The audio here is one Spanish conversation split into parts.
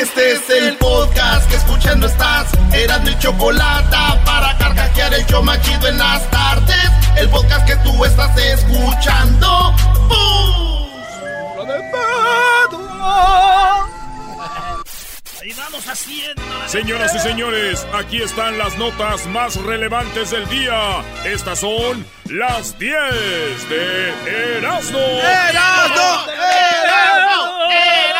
Este es el podcast que escuchando estás. Eran mi chocolate para carcajear el show machido en las tardes. El podcast que tú estás escuchando. ¡Bum! Ahí vamos haciendo. Señoras y señores, aquí están las notas más relevantes del día. Estas son las 10 de Erasmo. ¡Erasmo! ¡Erasmo! ¡Erasmo!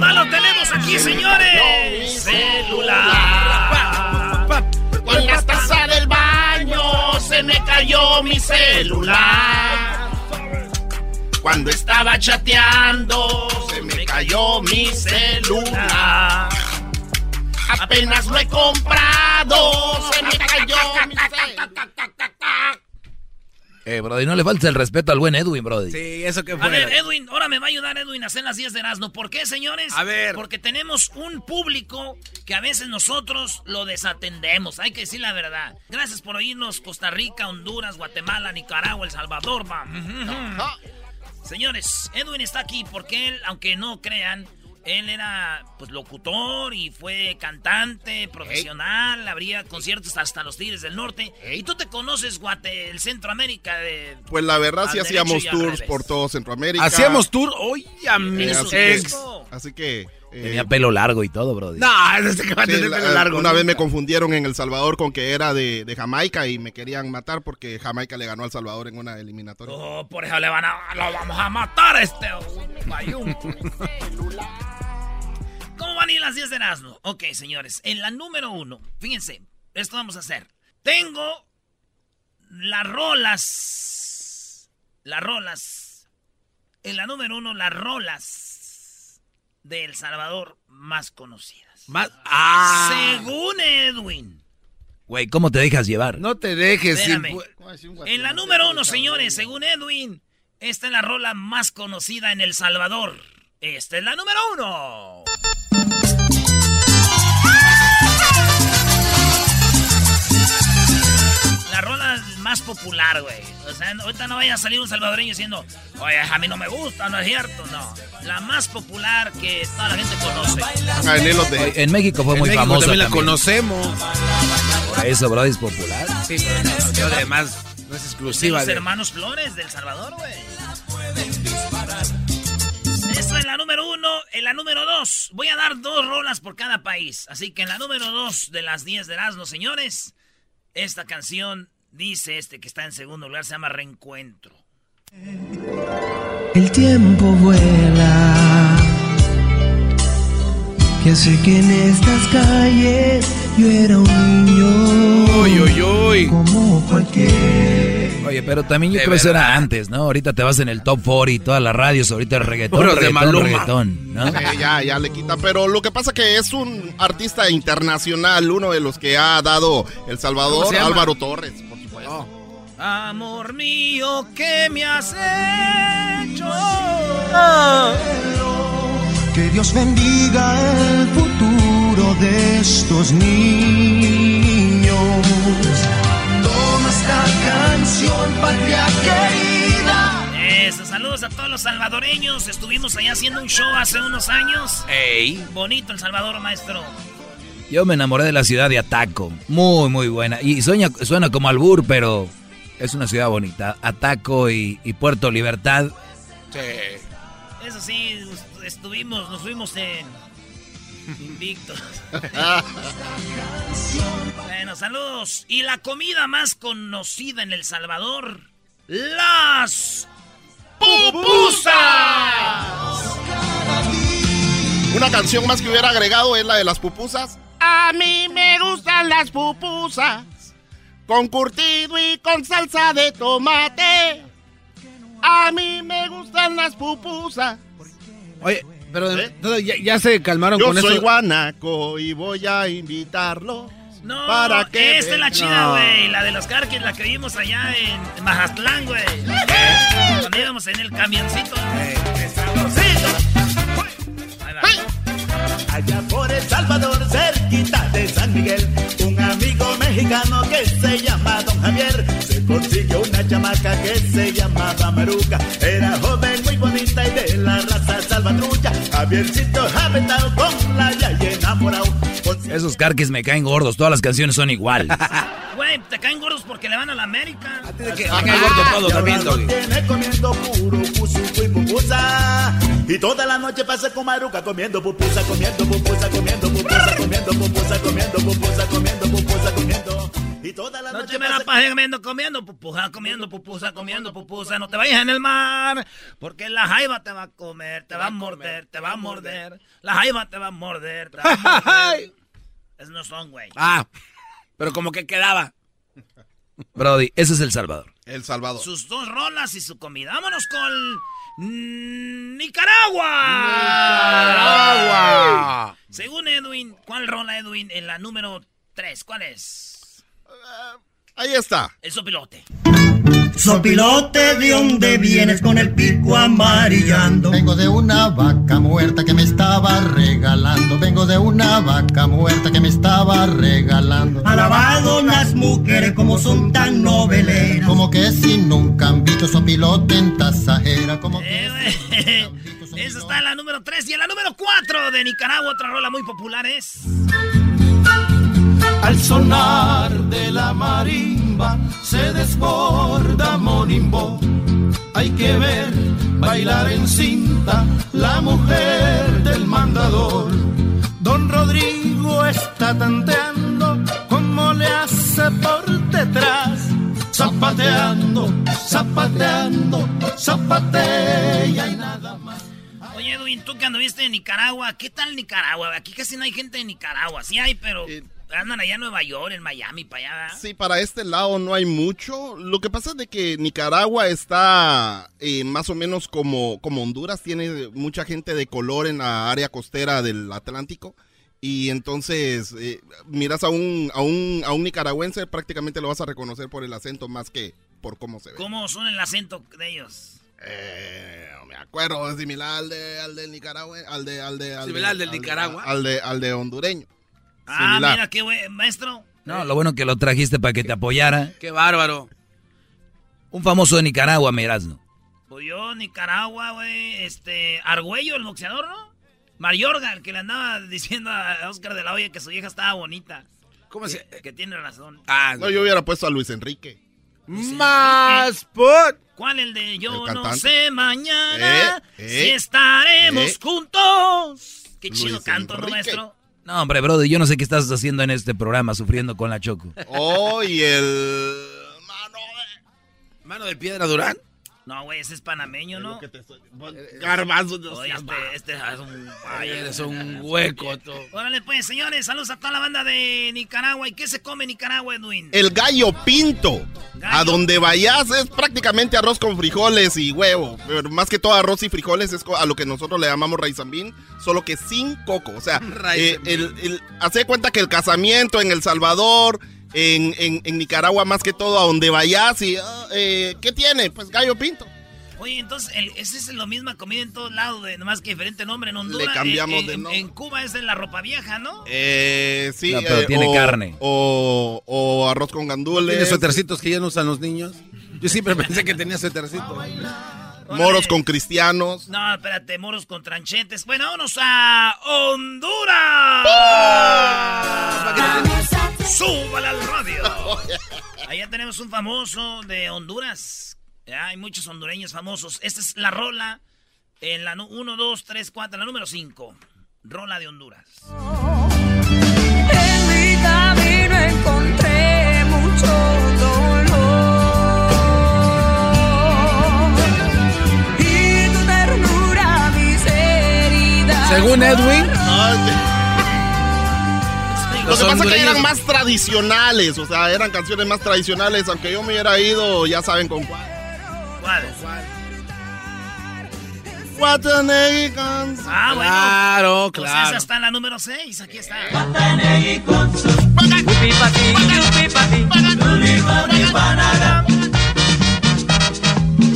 Lo tenemos aquí, señores. Celular. En la taza del baño se me cayó mi celular. Cuando estaba chateando se me cayó mi celular. Apenas lo he comprado, se me cayó mi celular. Eh, Brody, no le faltes el respeto al buen Edwin, Brody. Sí, eso que fue. A ver, Edwin, ahora me va a ayudar Edwin a hacer las 10 de Erasmo. ¿Por qué, señores? A ver. Porque tenemos un público que a veces nosotros lo desatendemos. Hay que decir la verdad. Gracias por oírnos, Costa Rica, Honduras, Guatemala, Nicaragua, El Salvador. va. Señores, Edwin está aquí porque él, aunque no crean, él era pues locutor y fue cantante profesional, habría conciertos hasta los Tigres del Norte. Y tú te conoces, Guate, el Centroamérica de... Pues la verdad sí hacíamos tours por todo Centroamérica. Hacíamos tour. Oye, a mi Eso, ex. eso. Así que... eh, Tenía pelo largo y todo, Brody. No, ese que va a sí, tener la- pelo largo. una vez me confundieron en El Salvador con que era de, de Jamaica y me querían matar porque Jamaica le ganó al Salvador en una eliminatoria. Oh, por eso le van a... Lo vamos a matar a este... bayún. ¿Cómo van a ir las 10 de Erasmo? Ok, señores. En la número uno, fíjense, esto vamos a hacer. Tengo las rolas. Las rolas. En la número uno, las rolas de El Salvador más conocidas. Más- Ah. Según Edwin. Güey, ¿cómo te dejas llevar? No te dejes sin. Espérame. En la número uno, señores, según Edwin, esta es la rola más conocida en El Salvador. Esta es la número uno. Más popular, güey. O sea, no- ahorita no vaya a salir un salvadoreño diciendo, oye, a mí no me gusta, no es cierto, no. La más popular que toda la gente conoce. Los de... En México fue En muy México famosa también la también. conocemos. Por eso, Brody, es popular. Sí, pero yo además no es De exclusiva los de. hermanos Flores del Salvador, güey. Esta es la número uno. En la número dos, voy a dar dos rolas por cada país. Así que en la número dos de las 10 de Erasmo, señores, esta canción dice este que está en segundo lugar, se llama Reencuentro. El tiempo vuela. Pienso que en estas calles yo era un niño. Uy, uy, uy. Como cualquier. Oye, pero también yo De creo que eso era antes, ¿no? Ahorita te vas en el top 40 y todas las radios, ahorita el reggaetón, de reggaetón, ¿no? Ya, ya le quita. Pero lo que pasa que es un artista internacional, uno de los que ha dado El ¿Cómo Salvador? Álvaro Torres, Amor mío, ¿qué me has hecho? Que Dios bendiga el futuro de estos niños. Toma esta canción, patria querida. Eso, saludos a todos los salvadoreños. Estuvimos allá haciendo un show hace unos años. Ey. Bonito El Salvador, maestro. Yo me enamoré de la ciudad de Ataco. Muy, muy buena. Y sueña, suena como albur, pero es una ciudad bonita. Ataco y, y Puerto Libertad. Sí. Eso sí, estuvimos, nos fuimos en invictos. bueno, saludos. Y la comida más conocida en El Salvador, las pupusas. Una canción más que hubiera agregado es la de las pupusas. A mí me gustan las pupusas. Con curtido y con salsa de tomate. A mí me gustan las pupusas. Oye, pero no, ya, ya se calmaron Yo con soy eso. guanaco y voy a invitarlo. No, ¿Para qué esta es la chida, güey. La de los carques, la que vimos allá en Mazatlán, güey. Cuando íbamos en el camioncito. Allá por El Salvador, cerquita de San Miguel, un amigo mexicano que se llama Don Javier se consiguió una chamaca que se llamaba Maruca. Era joven, muy bonita y de la raza salvatrucha. Javiercito aventado con la yaya enamorado. Esos carques me caen gordos, todas las canciones son iguales. Güey, te caen gordos porque le van a la América. Me cae gordo todo Y también, ahora lo Doggy. tiene comiendo puro pusuco y pupusa. Y toda la noche pasa con Maruca comiendo pupusa, comiendo pupusa, comiendo pupusa, comiendo pupusa, comiendo pupusa, comiendo pupusa, comiendo. Y toda la No noche me la pases comiendo, comiendo pupusa, comiendo pupusa, comiendo pupusa. No te vayas en el mar, porque la jaiba te va a comer, te va a morder, te va a morder. La jaiba te va a morder, te va a morder. Esos no son, güey. Ah, pero como que quedaba. Brody, ese es El Salvador. El Salvador. Sus dos rolas y su comida. Vámonos con Nicaragua. Nicaragua. Según Edwin, ¿cuál rola Edwin en la número 3? ¿Cuál es? Ahí está. El sopilote. Sopilote, ¿de dónde vienes con el pico amarillando? Vengo de una vaca muerta que me estaba regalando. Vengo de una vaca muerta que me estaba regalando. Alabado las mujeres como son tan noveleras. Como que sin nunca han visto sopilote en tasajera. Como que Eh. Esa está en la número 3 y en la número 4 de Nicaragua. Otra rola muy popular es. Al sonar de la marimba se desborda Monimbo. Hay que ver bailar en cinta la mujer del mandador. Don Rodrigo está tanteando como le hace por detrás. Zapateando, zapateando, zapatea y nada más. Oye, Edwin, tú que anduviste en Nicaragua, ¿qué tal Nicaragua? Aquí casi no hay gente de Nicaragua. Sí hay, pero andan allá en Nueva York, en Miami, para allá. ¿verdad? Sí, para este lado no hay mucho. Lo que pasa es de que Nicaragua está eh, más o menos como, como Honduras, tiene mucha gente de color en la área costera del Atlántico. Y entonces, eh, miras a un, a, un, a un nicaragüense, prácticamente lo vas a reconocer por el acento más que por cómo se ve. ¿Cómo son el acento de ellos? Eh, no me acuerdo, es similar al de, al del Nicaragua, al de, al de, al de- ¿Similar al del al de- Nicaragua? Al de, al de hondureño. Ah, Similar. mira qué güey, maestro. No, lo bueno que lo trajiste para que te apoyara. Qué bárbaro. Un famoso de Nicaragua, Mirazno. Pues yo, Nicaragua, güey, este, Argüello, el boxeador, ¿no? Mariorga, el que le andaba diciendo a Oscar de la Hoya que su vieja estaba bonita. ¿Cómo se.? Que, que tiene razón. Ah, No, yo hubiera puesto a Luis Enrique. Más put. ¿Cuál el de yo El no sé mañana Eh, si eh, estaremos eh. juntos? Qué Luis chido canto, ¿no, Enrique. maestro? No, hombre, Brody, yo no sé qué estás haciendo en este programa sufriendo con la Choco. Oh, y el... Mano de piedra Durán. No, güey, ese es panameño, ¿no? Garbanzo, no Oye, seas este, este es un... Ay, eres un hueco. tú. Órale, pues, señores, saludos a toda la banda de Nicaragua. ¿Y qué se come en Nicaragua, Edwin? El gallo pinto. Gallo. A donde vayas es prácticamente arroz con frijoles y huevo. Pero más que todo arroz y frijoles es a lo que nosotros le llamamos raizambín, solo que sin coco. O sea, eh, el, el- hace cuenta que el casamiento en El Salvador, en, en- en Nicaragua más que todo, a donde vayas y... ah, eh, ¿Qué tiene? Pues gallo pinto. Oye, entonces, el, esa es la misma comida en todos lados, nomás que diferente nombre. En Honduras, Le cambiamos en, de en- nombre. en Cuba es de la ropa vieja, ¿no? Eh, sí, No, pero eh, tiene o- carne. O, o arroz con gandules. ¿Tiene suétercitos que ya no usan los niños? Yo siempre pensé que tenía suétercitos. Moros con cristianos. No, espérate, moros con tranchetes. Bueno, vámonos a Honduras. ¡Súbale al radio! Allá tenemos un famoso de Honduras. Hay muchos hondureños famosos. Esta es la rola En la 1, 2, 3, 4, la número 5. Rola de Honduras. En mi camino encontré mucho dolor y tu ternura mis heridas. Según Edwin. Lo que pasa es que eran más tradicionales, o sea, eran canciones más tradicionales, aunque yo me hubiera ido, ya saben con cuál. ¿Cuál? Guatanegui con su- Ah, bueno. Claro, Pues claro. esa está en la número 6. Aquí está.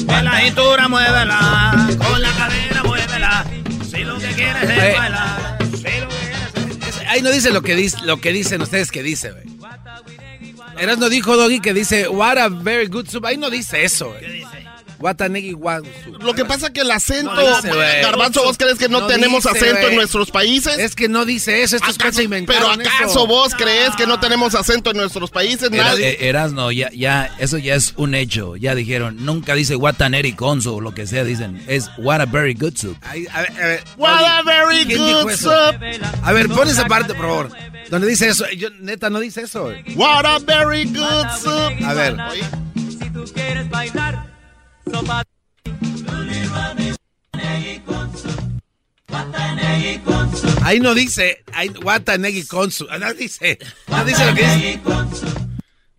Con la cintura muévela, con la cadera muévela. Si lo que quieres es Eh. bailar, Ahí no dice lo que, dice, lo que dicen ustedes que dice, güey. Eras no dijo Doggy que dice, what a very good soup. Ahí no dice eso, ¿Qué güey. Dice? What a negi one soup. Lo que pasa es que el acento, No dice. Garbanzo, ¿vos crees que no, No tenemos dice, acento en nuestros países? Es que no dice eso, estos ¿Acaso- cosas se inventaron Pero ¿acaso eso. vos crees que no tenemos acento en nuestros países? eh, Nadie. Erasno, ya, ya, eso ya es un hecho. Ya dijeron, nunca dice what a neri conso o lo que sea, dicen, es what a very good soup. Ay, a ver, a ver, What a very ¿quién good soup. A ver, pon esa parte, por favor. Donde dice eso, yo, neta, no dice eso. What a very good soup. A ver. Oye, Si tú quieres bailar. Ahí no dice, ahí, what a negi consu. No dice, no dice lo que dice.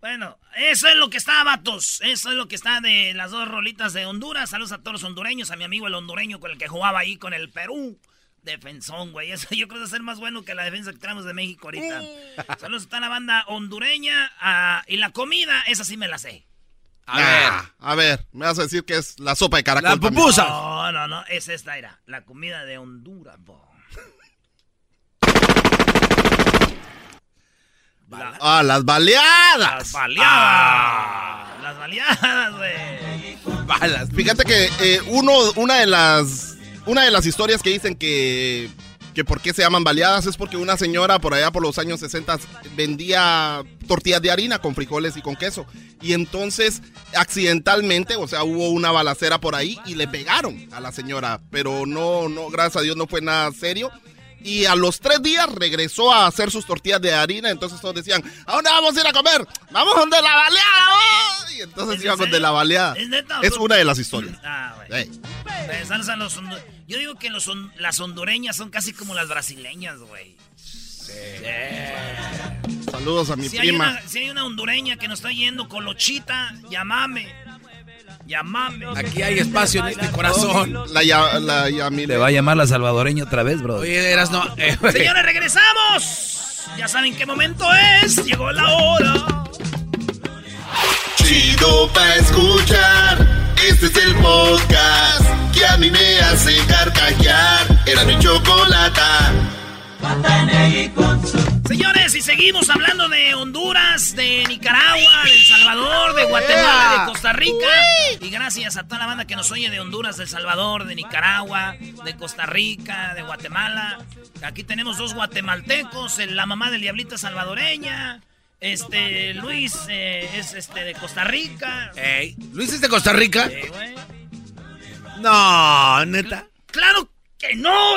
Bueno, eso es lo que está, vatos. Eso es lo que está de las dos rolitas de Honduras. Saludos a todos los hondureños, a mi amigo el hondureño con el que jugaba ahí con el Perú. Defensón, güey. Eso yo creo que va a ser más bueno que la defensa que tenemos de México ahorita. Saludos a toda la banda hondureña. ah, y la comida, esa sí me la sé. A ver. ah, a ver, me vas a decir que es la sopa de caracol. La pupusa. No, no, no. Es esta, era. La comida de Honduras, bo. La- Ah, las baleadas. las baleadas. Las baleadas, güey. Balas. Fíjate que eh, uno, una de las una de las historias que dicen que, que por qué se llaman baleadas es porque una señora por allá por los años 60 vendía tortillas de harina con frijoles y con queso. Y entonces, accidentalmente, o sea, hubo una balacera por ahí y le pegaron a la señora. Pero no, no, gracias a Dios no fue nada serio. Y a los tres días regresó a hacer sus tortillas de harina. Entonces todos decían, ¿a dónde vamos a ir a comer? ¡Vamos donde la baleada! oh". Y entonces ¿Es iban donde la baleada. ¿Es neta? Es una de las historias. Ah, güey. Ey. Saludos a los Yo digo que los las hondureñas son casi como las brasileñas, güey. Saludos a mi Si hay, prima. una, si hay una hondureña que nos está yendo colochita, llamame. Llamame. Aquí hay espacio en este corazón. La, ya, la Yamile. Te va a llamar la salvadoreña otra vez, bro. Oye, eras no. eh. Señores, regresamos. Ya saben qué momento es. Llegó la hora. Chido pa' escuchar. Este es el podcast que a mí me hace carcajear. Era mi chocolata. Señores, y seguimos hablando de Honduras, de Nicaragua, de El Salvador, de Guatemala, de Costa Rica. Y gracias a toda la banda que nos oye de Honduras, de El Salvador, de Nicaragua, de Costa Rica, de Guatemala. Aquí tenemos dos guatemaltecos, la mamá del diablito salvadoreña. Este, Luis eh, es este de Costa Rica. Ey, ¿Luis es de Costa Rica? Güey. No, neta. ¡Claro que no!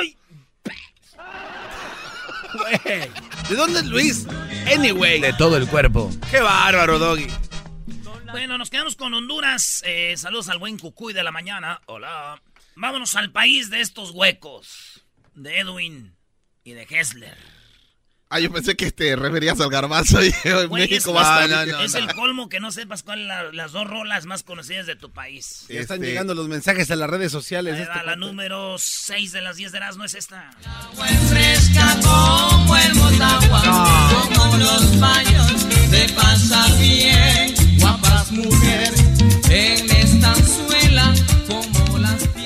Güey, ¿De dónde es Luis? Anyway. De todo el cuerpo. Qué bárbaro, Doggy. Bueno, nos quedamos con Honduras. Eh, saludos al buen Cucuy de la mañana. Hola. Vámonos al país de estos huecos. De Edwin y de Hessler. Ah, yo pensé que te referías al garbanzo y en México es, va a no, estar. no, es el colmo que no sepas cuáles son las dos rolas más conocidas de tu país. Ya están Este- llegando los mensajes a las redes sociales. Ahí este va, la número 6 de las 10 de no es esta. fresca como el Motagua, como los baños de pasar bien, guapas mujeres en esta anzuela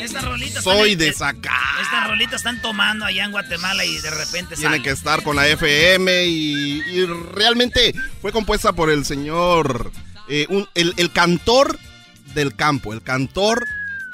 Estas rolitas Soy de sacar. Estas rolitas están tomando allá en Guatemala y de repente Tiene salen. que estar con la FM y, y realmente fue compuesta por el señor, eh, un- el, el cantor del campo, el cantor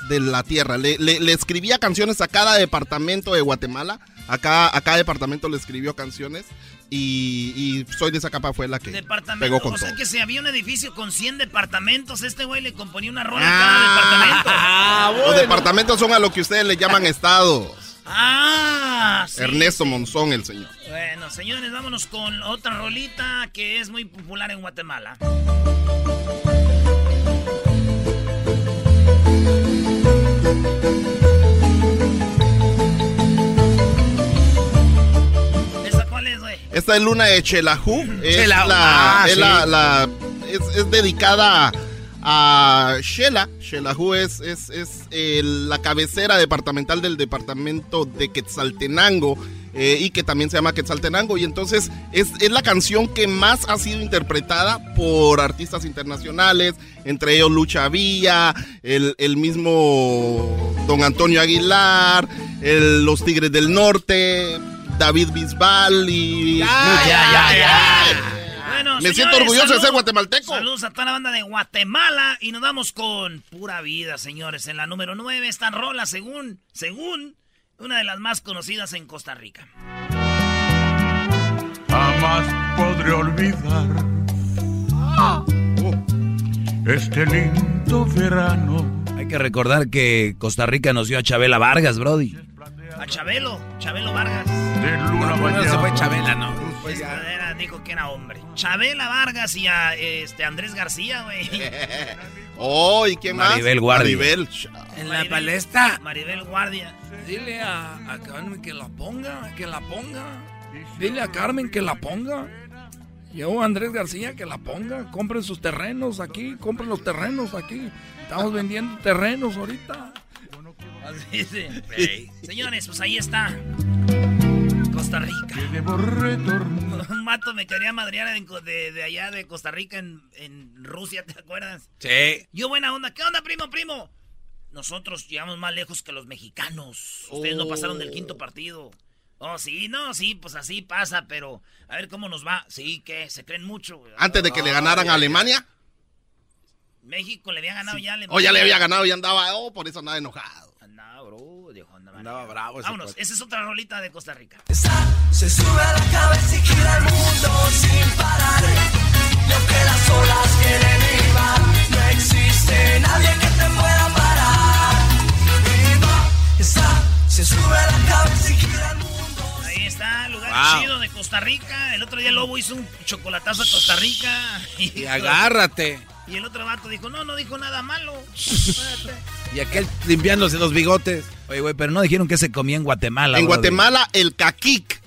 de la tierra. Le, le- le escribía canciones a cada departamento de Guatemala Acá, acá departamento le escribió canciones y, y Soy de esa capa fue la que pegó con o sea todo. que si había un edificio con 100 departamentos, este güey le componía una rola a cada departamento. Ah, Los departamentos son a lo que ustedes le llaman estados. Ah, sí. Ernesto Monzón, el señor. Bueno, señores, vámonos con otra rolita que es muy popular en Guatemala. Esta es Luna de Chelahu. Es, Chelahu. la, Ah, es, sí. la- la- es- es dedicada a Shela. Shelahu es, es, es eh, la cabecera departamental del departamento de Quetzaltenango. eh, y que también se llama Quetzaltenango. Y entonces es, es la canción que más ha sido interpretada por artistas internacionales, entre ellos Lucha Villa, el, el mismo Don Antonio Aguilar, el- los Tigres del Norte, David Bisbal y... mucha- ya, ya. Bueno, Me señores, siento orgulloso de ser guatemalteco. Saludos a toda la banda de Guatemala y nos vamos con pura vida, señores. En la número 9 esta rola, según, según, una de las más conocidas en Costa Rica. Jamás podré olvidar este lindo verano. Hay que recordar que Costa Rica nos dio a Chabela Vargas, Brody. A Chabelo, Chabelo Vargas. De luna primero se fue Chabela, ¿no? Pues dijo que era hombre. Chabela Vargas y a este Andrés García, güey. Oh, ¿y quién más? Maribel Guardia. Maribel. En la palestra. Maribel Guardia. Dile a, a Carmen que la ponga, que la ponga. Dile a Carmen que la ponga. Yo, Andrés García, que la ponga. Compren sus terrenos aquí, compren los terrenos aquí. Estamos vendiendo terrenos ahorita. Así sí. Señores, pues ahí está. Costa Rica. Un mato me quería madrear de, de- de allá de Costa Rica en, en Rusia, ¿te acuerdas? Sí. Yo buena onda. ¿Qué onda, primo, primo? Nosotros llegamos más lejos que los mexicanos. Ustedes no pasaron del quinto partido. Oh, sí, no, sí, pues así pasa, pero a ver cómo nos va. Sí, que se creen mucho. Antes de que le ganaran Ay, a Alemania. México le había ganado ya a Alemania. Oh, ya le había ganado y andaba, oh, por eso andaba enojado. Andaba, bro, dijo, andaba. Andaba bravo ese Vámonos, cuate. esa es otra rolita de Costa Rica. Se sube a la cabeza y gira el mundo sin parar. Y aunque las olas quieren ir, va, no existe nadie que te pueda parar. Y va, esa, se sube a la cabeza y gira el mundo. Ahí está, lugar Wow. chido de Costa Rica. El otro día Lobo hizo un chocolatazo a Costa Rica. Y agárrate. Y el otro vato dijo, no, no dijo nada malo. Y aquel limpiándose los bigotes. Oye, güey, pero no dijeron que se comía en Guatemala. En. Guatemala, el caquic.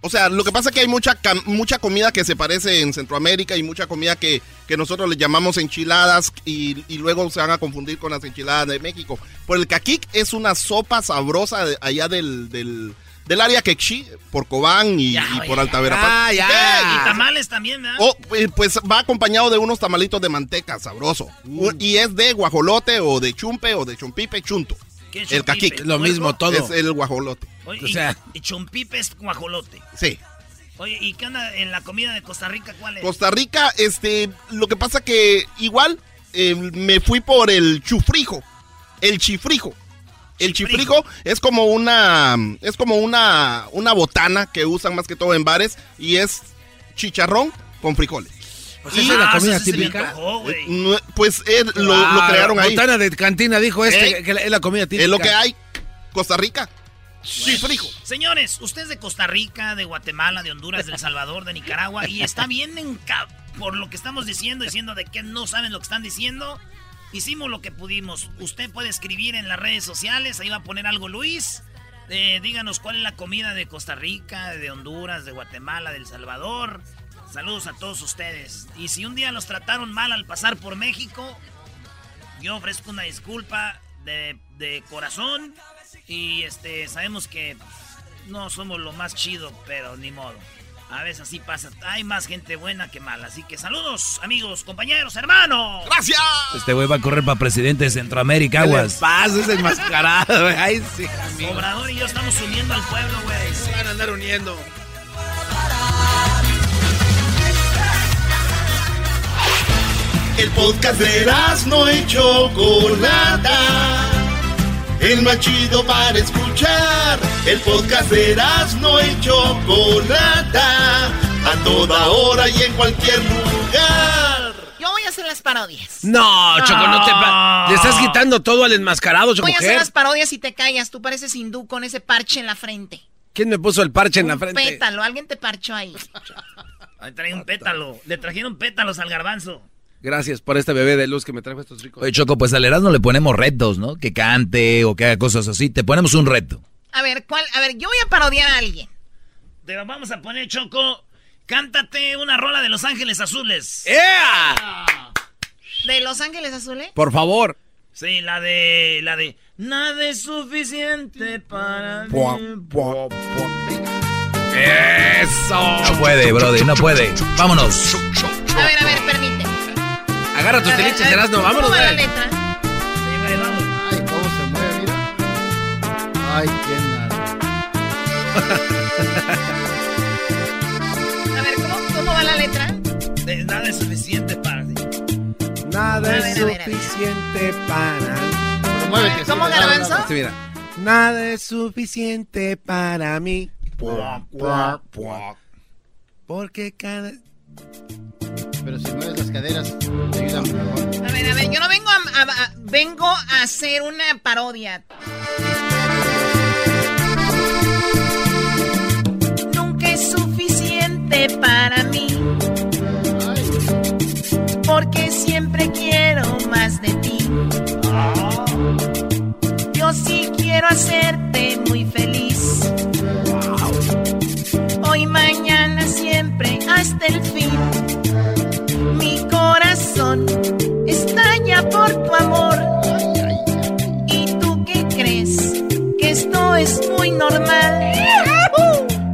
O sea, lo que pasa es que hay mucha, mucha comida que se parece en Centroamérica y mucha comida que, que nosotros le llamamos enchiladas y, y luego se van a confundir con las enchiladas de México. Pues el caquic es una sopa sabrosa de- allá del, del, del área quechí, por Cobán y, Ya, y oye, por Alta Verapaz. Ah, ya. ¿Qué? Y tamales también, ¿verdad? Oh, eh, pues va acompañado de unos tamalitos de manteca, sabroso. Y es de guajolote o de chumpe o de chumpipe, chunto. ¿Qué es El caquic. Lo mismo todo. Es el guajolote. Oye, o sea- y, chompipe es guajolote. Sí. Oye, ¿y qué onda en la comida de Costa Rica? ¿Cuál es? Costa Rica, este, lo que pasa que igual eh, me fui por el chufrijo, el chifrijo. El chifrijo es como una, es como una, una botana que usan más que todo en bares y es chicharrón con frijoles. Pues esa es la Ah, comida me típica. Pues eh, lo, lo Ah, crearon ahí. Botana de cantina dijo este ¿Eh? que es la comida típica. Es lo que hay. Costa Rica. Chifrijo. Señores, usted es de Costa Rica, de Guatemala, de Honduras, de El Salvador, de Nicaragua, y está bien en por lo que estamos diciendo, diciendo de que no saben lo que están diciendo. Hicimos lo que pudimos. Usted puede escribir en las redes sociales, ahí va a poner algo Luis. Eh, díganos cuál es la comida de Costa Rica, de Honduras, de Guatemala, de El Salvador. Saludos a todos ustedes. Y si un día los trataron mal al pasar por México, yo ofrezco una disculpa de, de corazón. Y este sabemos que no somos lo más chido, pero ni modo. A veces así pasa. Hay más gente buena que mala. Así que saludos, amigos, compañeros, hermanos. ¡Gracias! Este güey va a correr para presidente de Centroamérica, ¿Qué le aguas. pasa? Es enmascarado, güey. Ay, sí, amigo. Obrador y yo estamos uniendo al pueblo, güey. Se van a andar uniendo. El podcast de no y Chocolata. El más chido para escuchar. El podcast de no y Chocolata, a toda hora y en cualquier lugar. Yo voy a hacer las parodias. No, Choco, no te pa- Le estás quitando todo al enmascarado, Choco. Voy a hacer las parodias y te callas. Tú pareces hindú con ese parche en la frente. ¿Quién me puso el parche en la Un frente? pétalo, alguien te parchó ahí. Ahí trae un pétalo. Le trajeron pétalos al garbanzo. Gracias por este bebé de luz que me trajo estos ricos. Oye, Choco, pues al Erasmo le ponemos retos, ¿no? Que cante o que haga cosas así. Te ponemos un reto. A ver, ¿cuál? A ver, yo voy a parodiar a alguien. Te lo vamos a poner, Choco. Cántate una rola de Los Ángeles Azules. ¿De Los Ángeles Azules? Por favor. Sí, la de. La de. Nada es suficiente para mí. Eso. No puede, Brody, no puede. Vámonos. A ver, a ver, permite. Agarra tus tiliches, ver, Erasmo, vámonos, ¿Cómo va la güey. letra? Ay, cómo se mueve, mira. Ay, quién A ver, ¿cómo, cómo va la letra? De- Nada es suficiente para ti. Nada A es ver, suficiente para. Muévete, ¿Cómo, Garbanzo? Sí, mira. Nada es suficiente para mí. Porque cada. Pero si mueves las caderas, te ayuda mejor. A ver, a ver, yo no vengo a, vengo a hacer una parodia. Nunca es suficiente para mí. Porque siempre quiero más de ti. Yo sí quiero hacerte muy feliz. Hoy, mañana, siempre, hasta el fin. Corazón estalla por tu amor. ¿Y tú qué crees? Que esto es muy normal.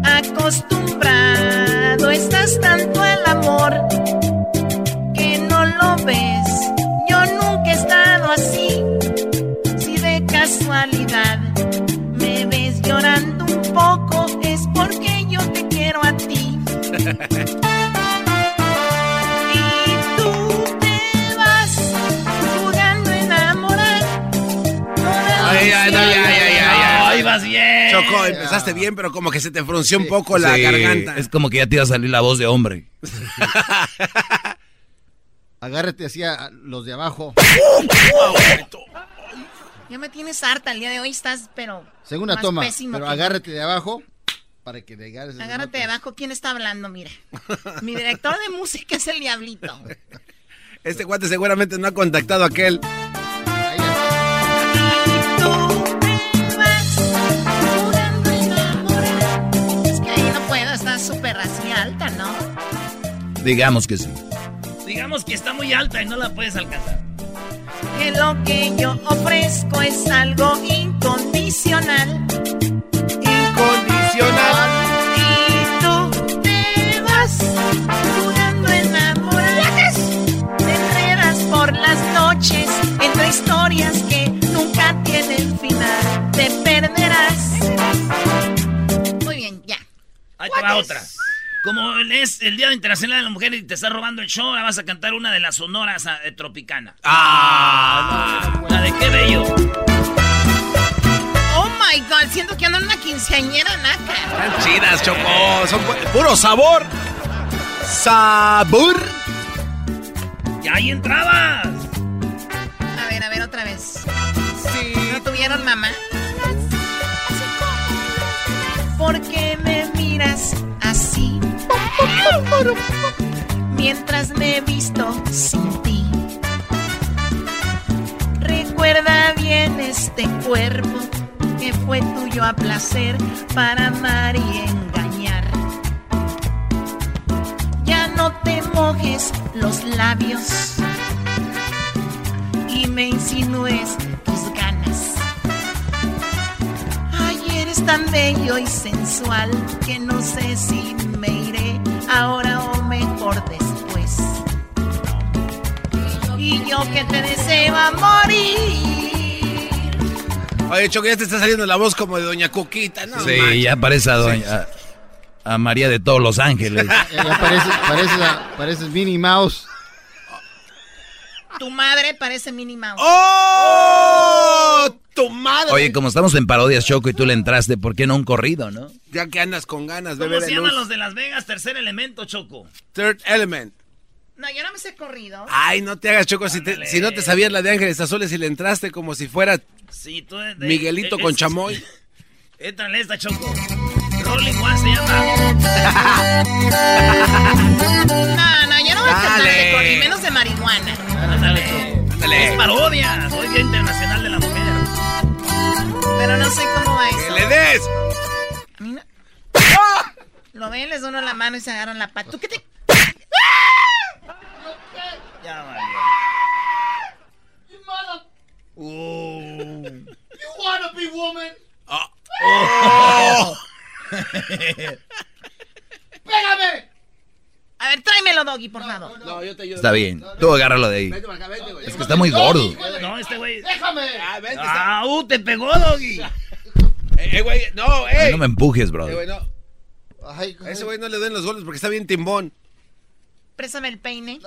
Acostumbrado estás tanto al amor que no lo ves. Yo nunca he estado así. Si de casualidad me ves llorando un poco, es porque Ay, ay, ay, ay, ay, ay, Ay, vas bien. Choco, empezaste bien, pero como que se te frunció un poco la Sí, garganta. Es como que ya te iba a salir la voz de hombre. Agárrate hacia los de abajo. Ya me tienes harta el día de hoy, estás, pero. Segunda más toma. pésimo Pero que- agárrate de abajo para que esas Agárrate de abajo. ¿Quién está hablando? Mira. Mi director de música es el diablito. Este cuate seguramente no ha contactado a aquel. Digamos que sí. Digamos que está muy alta y no la puedes alcanzar. Que lo que yo ofrezco es algo incondicional. Incondicional. Y tú te vas enamorar. Te enredas por las noches entre historias que nunca tienen final. Te perderás. Muy bien, ya. Ahí te va otra. Como es el Día Internacional de la Mujer y te está robando el show, ahora vas a cantar una de las sonoras ah, eh, tropicana. Ah, La de qué bello. Oh my god, siento que ando en una quinceañera naca. Están chidas, Choco. Son pu- puro sabor. Sabor. ¡Ya ahí entrabas! A ver, a ver, otra vez. ¿No tuvieron mamá? ¿Por qué me miras así? Mientras me he visto sin ti. Recuerda bien este cuerpo que fue tuyo a placer para amar y engañar. Ya no te mojes los labios y me insinúes tus ganas. Ay, eres tan bello y sensual que no sé si me iré ahora o mejor después. Y yo que te deseo a morir. Oye, Choco, ya te está saliendo la voz como de Doña Cuquita, ¿no? sí, ya parece a, doña- a, a María de todos los ángeles. Ya, ya pareces, pareces, a- pareces Minnie Mouse. Tu madre parece Minnie Mouse. ¡Oh! Tu madre! Oye, como estamos en parodias, Choco, y tú le entraste, ¿por qué no un corrido, no? Ya que andas con ganas, ¿Cómo bebé se de llaman los de Las Vegas? Tercer elemento, Choco. Third Element. No, yo no me sé corrido. Ay, no te hagas, Choco. Si, te- si no te sabías la de Ángeles Azules y le entraste como si fuera Sí, tú de- de- Miguelito de- con es- chamoy. Éntrale esta, Choco. Rolling One se llama. No, no, yo no voy a cantar Dale. de corrido, menos de marihuana. Ándale, Choco. Es parodia. Soy Día Internacional de la Mujer. Pero no sé cómo va eso. ¡Que le des! Lo ven, les uno la mano y se agarran la pata. ¿Tú qué te...? Ya valió. You wanna be woman? Oh. ¡Pégame! A ver, tráemelo, Doggy, por favor. No, yo te ayudo. Está bien, tú agárralo de ahí. Vete para acá, vete, güey. Es que está muy gordo. No, este güey. ¡Déjame! Ah, vente, Ah, uh, te pegó, Doggy. Eh, eh, güey, no, Ay, eh. No me empujes, Eh, bro. güey, no. A ese güey no le den los goles porque está bien timbón. Préstame el peine.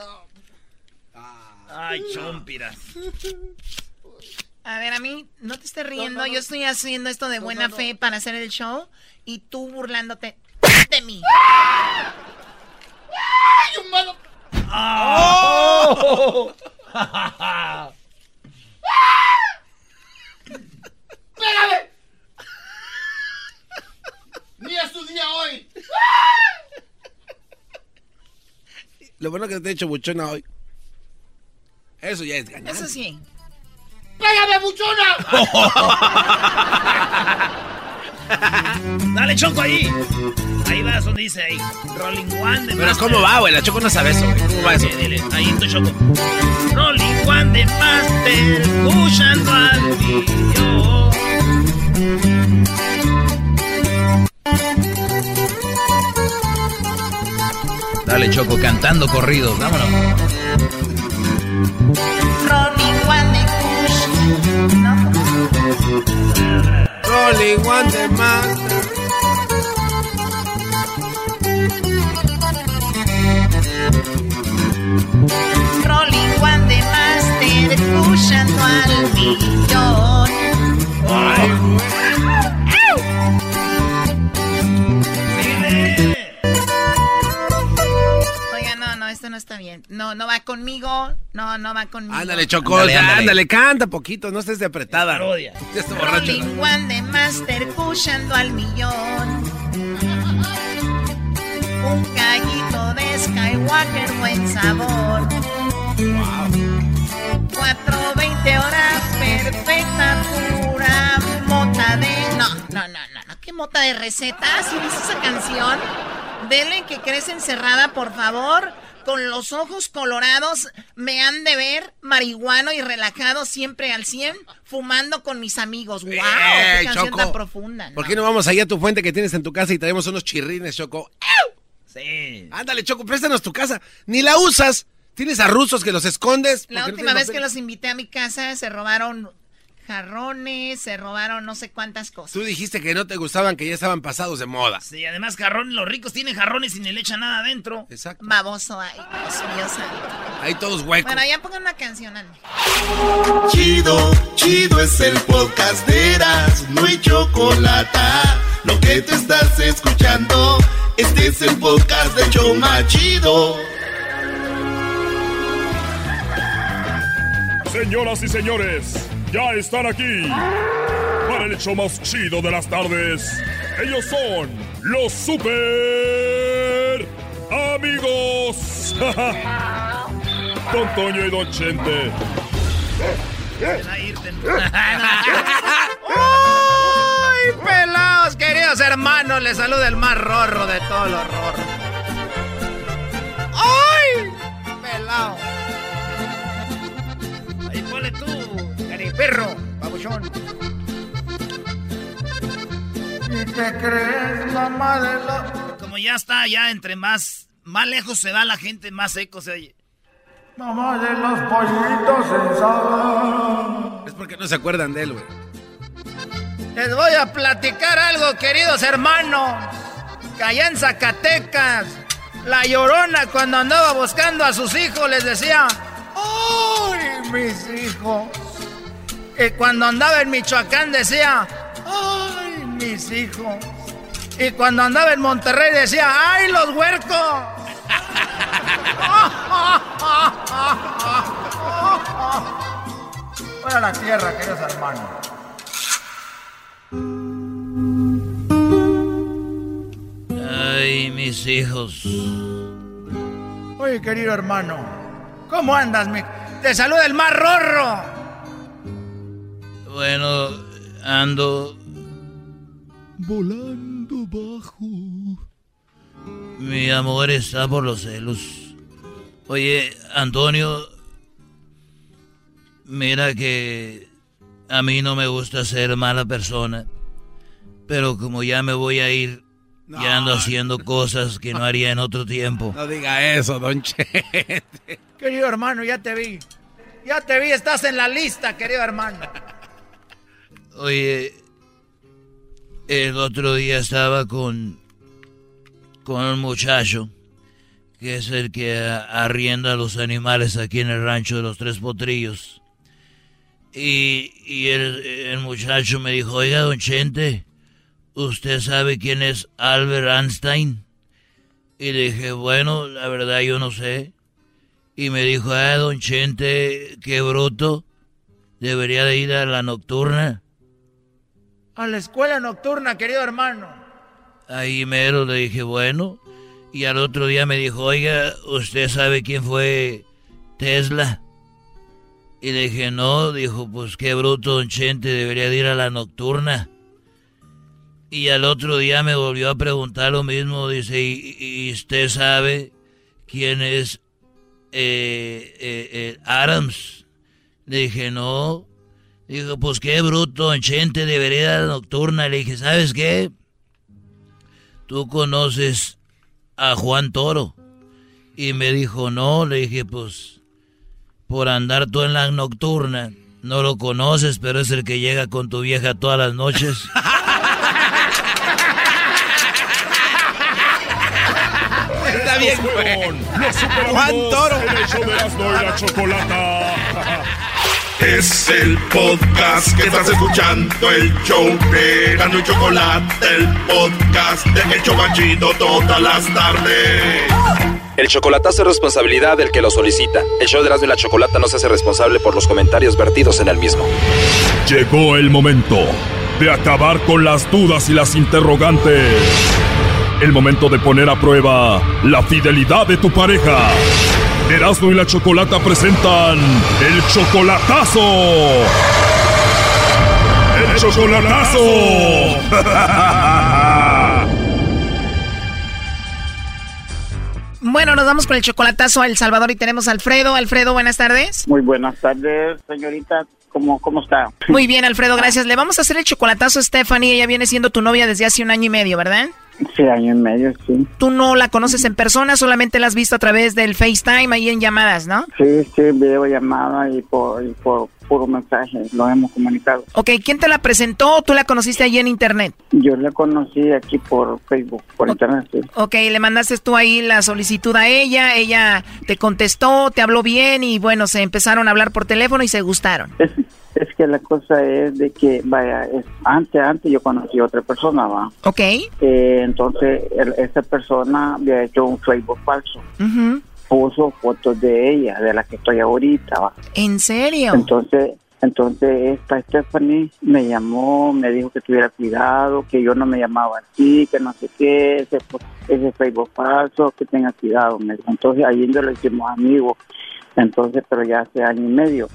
Ay, chompiras. A ver, a mí, no te estés riendo. Yo estoy haciendo esto de buena fe para hacer el show y tú burlándote de mí. You mother... Oh. ¡Pégame! Ni es tu día hoy. Lo bueno que te he hecho buchona hoy. Eso ya es ganar. Eso sí. ¡Pégame, buchona! Dale, Choco, ahí. Ahí vas donde dice ahí. Rolling One de Pero Master. ¿cómo va, güey? La Choco no sabe eso, güey. ¿Cómo va eso? Dile, dile. Ahí tu Choco. Rolling One de Master. Escuchando al tío. Dale, Choco, cantando corridos, vámonos. Rolling one de más. Rolling One de Master. Escuchando al millón. Ay, esto no está bien. No, no va conmigo. No, no va conmigo. Ándale, Choco. Ándale, Ándale, ándale. canta poquito. No estés de apretada. Parodia. Ya está borracho. Rolling One de Master. Escuchando al millón. Un gallito de Skywalker, buen sabor. 420 horas, perfecta, pura mota de. No, no, no, no, no. ¿Qué mota de recetas? ¿Sí viste esa canción? Dele que crece encerrada, por favor. Con los ojos colorados, me han de ver marihuano y relajado siempre al 100, fumando con mis amigos. ¡Wow! Eh, ¡Qué canción Choco. tan profunda! ¿Por qué no vamos allá a tu fuente que tienes en tu casa y traemos unos chirrines, Choco? Sí. Ándale, Choco, préstanos tu casa. Ni la usas. Tienes a rusos que los escondes. La no última vez que los invité a mi casa se robaron jarrones, se robaron no sé cuántas cosas. Tú dijiste que no te gustaban, que ya estaban pasados de moda. Sí, además jarrones, los ricos tienen jarrones y ni le echan nada adentro. Exacto. Baboso, ay, Dios mío santo. Ahí todos huecos. Bueno, ya pongan una canción, ande. Chido, chido es el podcast de Eras, no hay chocolate. Lo que te estás escuchando, este es el podcast de Choma Chido. Señoras y señores, ya están aquí para el hecho más chido de las tardes. Ellos son los super amigos. Don Toño y Don Chente. ¡Ay, pelados, queridos hermanos! Les saluda el más rorro de todos los rorros. ¡Ay! Pelado. Ahí ponle tú. Perro, babuchón. ¿Y te crees mamá de la... Como ya está, ya entre más, más lejos se va la gente, más seco se oye. Mamá de los pollitos en Es porque no se acuerdan de él, güey. Les voy a platicar algo, queridos hermanos. Que allá en Zacatecas, la llorona cuando andaba buscando a sus hijos les decía, ¡Ay, mis hijos! Y cuando andaba en Michoacán decía, ¡ay, mis hijos! Y cuando andaba en Monterrey decía, ¡ay, los huercos! Fuera la tierra, queridos hermanos. Ay, mis hijos. Oye, querido hermano, ¿cómo andas, mi? Te saluda el más rorro. Bueno, ando Volando bajo. Mi amor está por los celos. Oye, Antonio, mira que a mí no me gusta ser mala persona, pero como ya me voy a ir, ya ando haciendo cosas que no haría en otro tiempo. No diga eso, don Chete. Querido hermano, ya te vi. Ya te vi, estás en la lista, querido hermano. Oye, el otro día estaba con, con un muchacho que es el que arrienda los animales aquí en el rancho de los Tres Potrillos. Y, y el, el muchacho me dijo, oiga, don Chente, ¿usted sabe quién es Albert Einstein? Y le dije, bueno, la verdad yo no sé. Y me dijo, ah, don Chente, qué bruto, debería de ir a la nocturna. A la escuela nocturna, querido hermano. Ahí mero le dije, bueno. Y al otro día me dijo, oiga, ¿usted sabe quién fue Tesla? Y le dije, no. Dijo, pues qué bruto, don Chente, debería de ir a la nocturna. Y al otro día me volvió a preguntar lo mismo. Dice, ¿y, y usted sabe quién es eh, eh, eh, Adams? Le dije, no. Dijo, pues qué bruto, don Chente, debería ir a la nocturna. Le dije, ¿sabes qué? ¿Tú conoces a Juan Toro? Y me dijo, no, le dije, pues, por andar tú en la nocturna, no lo conoces, pero es el que llega con tu vieja todas las noches. Está bien. Los Juan Toro. Es el podcast que estás escuchando, el show de Erasmo y Chocolate, el podcast de El Chobachito todas las tardes. El chocolatazo es responsabilidad del que lo solicita. El show de Erasmo y la Chocolata no se hace responsable por los comentarios vertidos en el mismo. Llegó el momento de acabar con las dudas y las interrogantes. El momento de poner a prueba la fidelidad de tu pareja. Erasmo y la Chocolata presentan el chocolatazo. El chocolatazo. Bueno, nos vamos con el chocolatazo a El Salvador y tenemos a Alfredo. Alfredo, buenas tardes. Muy buenas tardes, señorita. ¿Cómo, cómo está? Muy bien, Alfredo, gracias. Le vamos a hacer el chocolatazo a Stephanie. Ella viene siendo tu novia desde hace un año y medio, ¿verdad? Sí, año y medio, sí. Tú no la conoces en persona, solamente la has visto a través del FaceTime ahí en llamadas, ¿no? Sí, sí, videollamada y por, y por puro mensaje lo hemos comunicado. Ok, ¿quién te la presentó o tú la conociste allí en internet? Yo la conocí aquí por Facebook, por internet, sí. Ok, le mandaste tú ahí la solicitud a ella, ella te contestó, te habló bien y bueno, se empezaron a hablar por teléfono y se gustaron. Es, que la cosa es de que, vaya, es, antes, antes yo conocí a otra persona, va. Ok. Eh, entonces, el- esa persona había hecho un Facebook falso. Ujú. Puso fotos de ella, de la que estoy ahorita, va. ¿En serio? Entonces, entonces esta Stephanie me llamó, me dijo que tuviera cuidado, que yo no me llamaba así, que no sé qué, ese, ese Facebook falso, que tenga cuidado. Entonces ahí nos lo hicimos amigos, entonces, pero ya hace año y medio.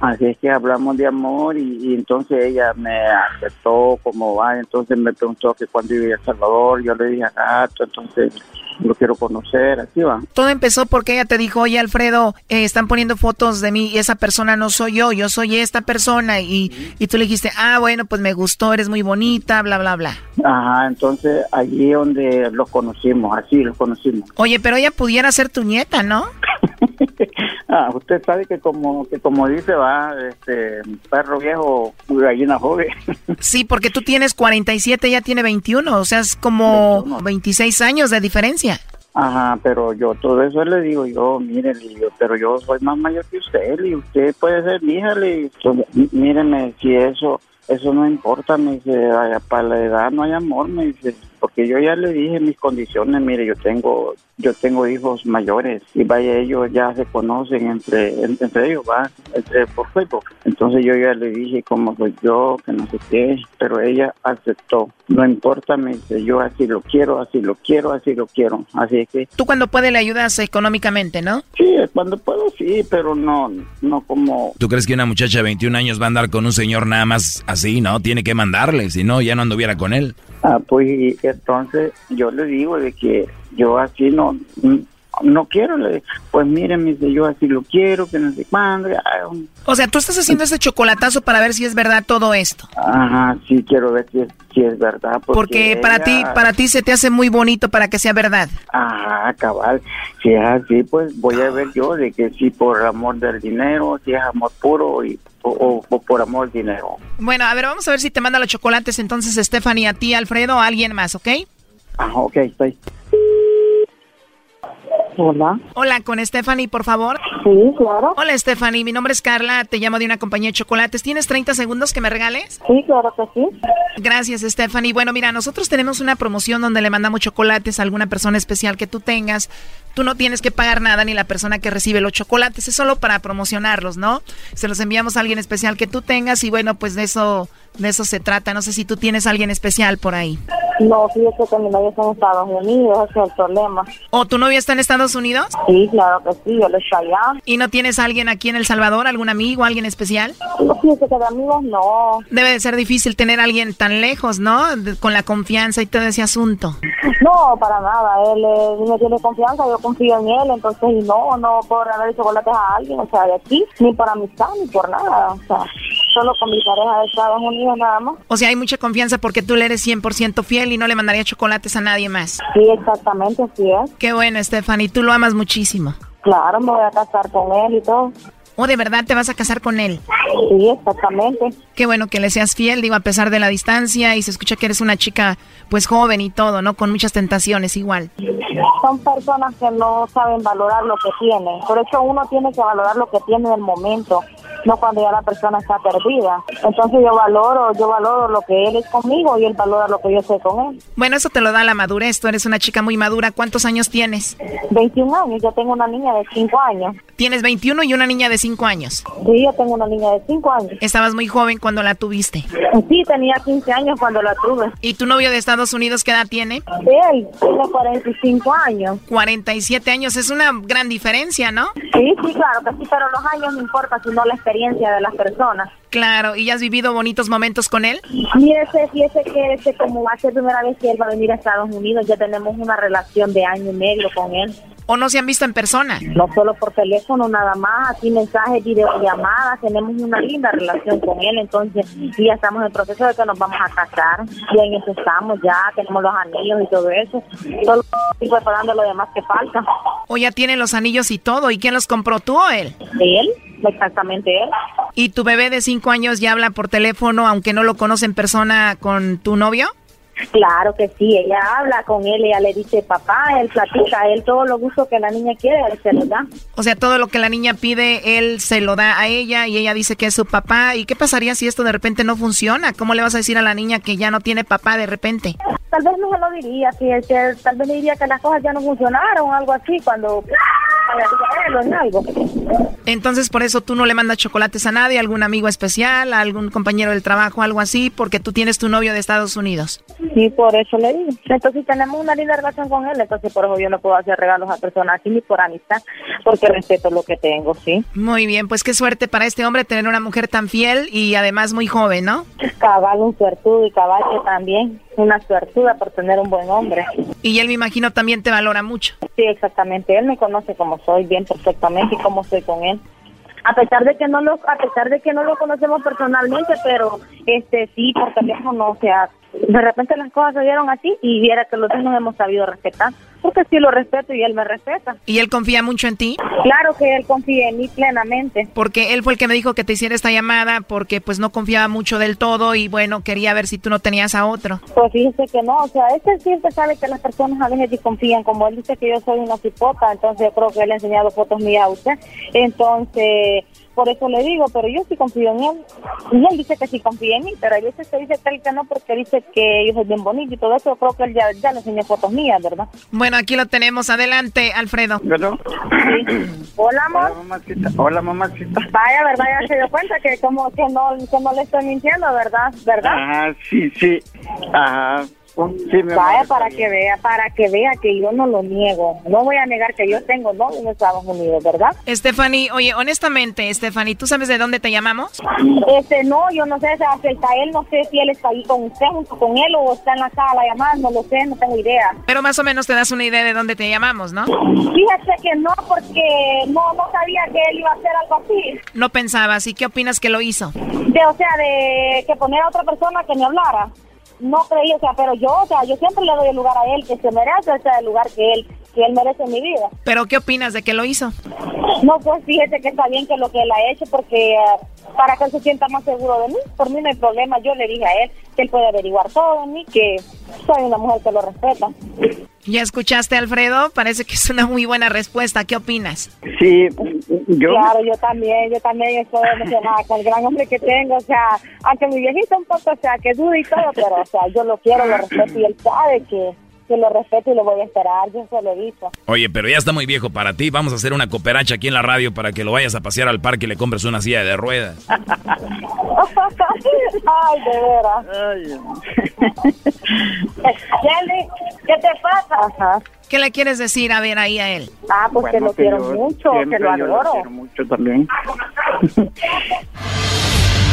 Así es que hablamos de amor y, y entonces ella me aceptó como va, entonces me preguntó que cuando iba a El Salvador, yo le dije a gato, entonces lo quiero conocer, así va. Todo empezó porque ella te dijo, oye Alfredo, eh, están poniendo fotos de mí y esa persona no soy yo, yo soy esta persona. Y, y tú le dijiste, ah, bueno, pues me gustó, eres muy bonita, bla, bla, bla. Ajá, entonces allí donde los conocimos, así los conocimos. Oye, pero ella pudiera ser tu nieta, ¿no? Ah, usted sabe que como que como dice va, este perro viejo, gallina joven. Sí, porque tú tienes 47, ella tiene 21, o sea, es como 26 años de diferencia. Ajá, pero yo todo eso le digo yo, mire, pero yo soy más mayor que usted, y usted puede ser mi hija, mí- míreme, si eso, eso no importa, me dice, "ay, para la edad no hay amor, me dice, porque yo ya le dije mis condiciones, mire, yo tengo, yo tengo hijos mayores, y vaya, ellos ya se conocen entre, en- entre ellos, va, entre por Facebook. Entonces yo ya le dije cómo soy yo, que no sé qué, pero ella aceptó. No importa, me dice, yo así lo quiero, así lo quiero, así lo quiero. Así que Tú cuando puede le ayudas económicamente, ¿no? Sí, cuando puedo sí, pero no, no como... ¿Tú crees que una muchacha de 21 años va a andar con un señor nada más así, no? Tiene que mandarle, si no, ya no anduviera con él. Ah, pues entonces yo le digo de que yo así no no quiero, le pues mire, me dice, yo así lo quiero, que no sé cuándo. ay, O sea, tú estás haciendo este chocolatazo para ver si es verdad todo esto. Ajá, sí quiero ver si es, si es verdad. Porque, Porque para ella- ti, para ti se te hace muy bonito para que sea verdad. Ajá, cabal. Si es así, pues voy a ver yo de que si por amor del dinero, si es amor puro y, o, por amor del dinero. Bueno, a ver, vamos a ver si te manda los chocolates entonces Stephanie a ti, Alfredo, o a alguien más, ¿ok? Ajá, ok, estoy. Hola. Hola, con Stephanie, por favor. Sí, claro. Hola, Stephanie, mi nombre es Carla, te llamo de una compañía de chocolates. ¿Tienes 30 segundos que me regales? Sí, claro que sí. Gracias, Stephanie. Bueno, mira, nosotros tenemos una promoción donde le mandamos chocolates a alguna persona especial que tú tengas. Tú no tienes que pagar nada ni la persona que recibe los chocolates, es solo para promocionarlos, ¿no? Se los enviamos a alguien especial que tú tengas y bueno, pues de eso de eso se trata. No sé si tú tienes a alguien especial por ahí. No, fíjate que mi novio está en Estados Unidos, ese es el problema. ¿O tu novio está en Estados Unidos? Sí, claro que sí, él está allá. ¿Y no tienes a alguien aquí en El Salvador, algún amigo, alguien especial? No, fíjate que de amigos no. Debe de ser difícil tener a alguien tan lejos, ¿no? Con la confianza y todo ese asunto. No, para nada. Él eh, me tiene confianza, yo confío en él, entonces, y no, no por darle chocolates a alguien, o sea, de aquí, ni por amistad, ni por nada. O sea, solo con mi pareja de Estados Unidos nada más. O sea, hay mucha confianza porque tú le eres 100% fiel y no le mandaría chocolates a nadie más. Sí, exactamente, así es. Qué bueno, Stephanie, tú lo amas muchísimo. Claro, me voy a casar con él y todo. ¿O de verdad te vas a casar con él? Sí, exactamente. Qué bueno que le seas fiel, digo, a pesar de la distancia y se escucha que eres una chica pues joven y todo, ¿no? Con muchas tentaciones igual. Son personas que no saben valorar lo que tienen. Por eso uno tiene que valorar lo que tiene en el momento, no cuando ya la persona está perdida. Entonces yo valoro, yo valoro lo que él es conmigo y él valora lo que yo soy con él. Bueno, eso te lo da la madurez, tú eres una chica muy madura. ¿Cuántos años tienes? 21 años, yo tengo una niña de 5 años. Tienes 21 y una niña de 5 años. Sí, yo tengo una niña de 5 años. Estabas muy joven cuando la tuviste. Sí, tenía 15 años cuando la tuve. ¿Y tu novio de Estados Unidos qué edad tiene? Él tiene 45 años. 47 años, es una gran diferencia, ¿no? Sí, sí, claro que sí, pero los años no importa, sino la experiencia de las personas. Claro, ¿y ya has vivido bonitos momentos con él? Mire, fíjese que este, como va a ser primera vez que él va a venir a Estados Unidos, ya tenemos una relación de año y medio con él. ¿O no se han visto en persona? No solo por teléfono, nada más, aquí mensajes, videollamadas, tenemos una linda relación con él, entonces y ya estamos en el proceso de que nos vamos a casar, y en eso estamos ya, tenemos los anillos y todo eso, solo estoy preparando lo demás que falta. ¿O ya tiene los anillos y todo? ¿Y quién los compró, tú o él? Él, exactamente él. ¿Y tu bebé de 5 años ya habla por teléfono, aunque no lo conoce en persona, con tu novio? Claro que sí, ella habla con él, ella le dice papá, él platica, él todo lo gusto que la niña quiere, él se lo da. O sea, todo lo que la niña pide, él se lo da a ella y ella dice que es su papá. ¿Y qué pasaría si esto de repente no funciona? ¿Cómo le vas a decir a la niña que ya no tiene papá de repente? Tal vez no se lo diría, que tal vez le diría que las cosas ya no funcionaron o algo así, cuando algo. Entonces, por eso tú no le mandas chocolates a nadie, algún amigo especial, a algún compañero del trabajo, algo así, porque tú tienes tu novio de Estados Unidos. Sí, por eso le digo. Entonces tenemos una linda relación con él, entonces por eso yo no puedo hacer regalos a personas así ni por amistad, porque respeto lo que tengo, sí. Muy bien, pues qué suerte para este hombre tener una mujer tan fiel y además muy joven, ¿no? Cabal, un suertudo y cabal que también, una suertuda por tener un buen hombre. Y él me imagino también te valora mucho. Sí, exactamente. Él me conoce como soy, bien perfectamente y cómo soy con él. A pesar de que no lo, a pesar de que no lo conocemos personalmente, pero este sí por teléfono, o sea, de repente las cosas se dieron así y viera que los dos nos hemos sabido respetar. porque sí lo respeto y él me respeta. ¿Y él confía mucho en ti? Claro que él confía en mí plenamente. Porque él fue el que me dijo que te hiciera esta llamada porque pues no confiaba mucho del todo y bueno, quería ver si tú no tenías a otro. Pues fíjese que no, o sea, este siempre sabe que las personas a veces desconfían, como él dice que yo soy una cipota, entonces yo creo que él ha enseñado fotos mías a usted, entonces por eso le digo, pero yo sí confío en él. Y él dice que sí confía en mí, pero hay veces que dice tal que no porque dice que yo soy bien bonito y todo eso. Creo que él ya, ya le enseñó fotos mías, ¿verdad? Bueno, aquí lo tenemos. Adelante, Alfredo. Hola, amor. Hola, mamacita. Vaya, ¿verdad? Ya se dio cuenta que como que no, que no le estoy mintiendo, ¿verdad? ¿Verdad? Ajá, sí, sí. Ajá. Sí, mi amor, Vaya, para que vea, para que vea que yo no lo niego. No voy a negar que yo tengo novio en Estados Unidos, ¿verdad? Stephanie, oye, honestamente, Stephanie, ¿tú sabes de dónde te llamamos? Este, no, yo no sé, está él, no sé si él está ahí con usted, junto con él, o está en la sala llamando, no lo sé, no tengo idea. Pero más o menos te das una idea de dónde te llamamos, ¿no? Fíjate que no, porque no, no sabía que él iba a hacer algo así. No pensabas. ¿Y qué opinas que lo hizo? De, o sea, de que poner a otra persona que me hablara. No creí, o sea, pero yo, o sea, yo siempre le doy el lugar a él, que se merece, o sea, el lugar que él, que él merece en mi vida. ¿Pero qué opinas de que lo hizo? No, pues fíjese que está bien que lo que él ha hecho, porque eh, para que él se sienta más seguro de mí, por mí no hay problema. Yo le dije a él que él puede averiguar todo de mí, que soy una mujer que lo respeta. ¿Ya escuchaste, Alfredo? Parece que es una muy buena respuesta. ¿Qué opinas? Sí, yo. Claro, yo también, yo también estoy emocionada con el gran hombre que tengo, o sea, aunque mi viejito un poco, o sea, que dude y todo, pero, o sea, yo lo quiero, lo respeto y él sabe que, que lo respeto y lo voy a esperar, yo se lo he dicho. Oye, pero ya está muy viejo para ti. Vamos a hacer una cooperacha aquí en la radio para que lo vayas a pasear al parque y le compres una silla de ruedas. Ay, de veras. Kelly, ¿qué te pasa? ¿Qué le quieres decir a ver ahí a él? Ah, pues que lo quiero mucho, que lo adoro. mucho también.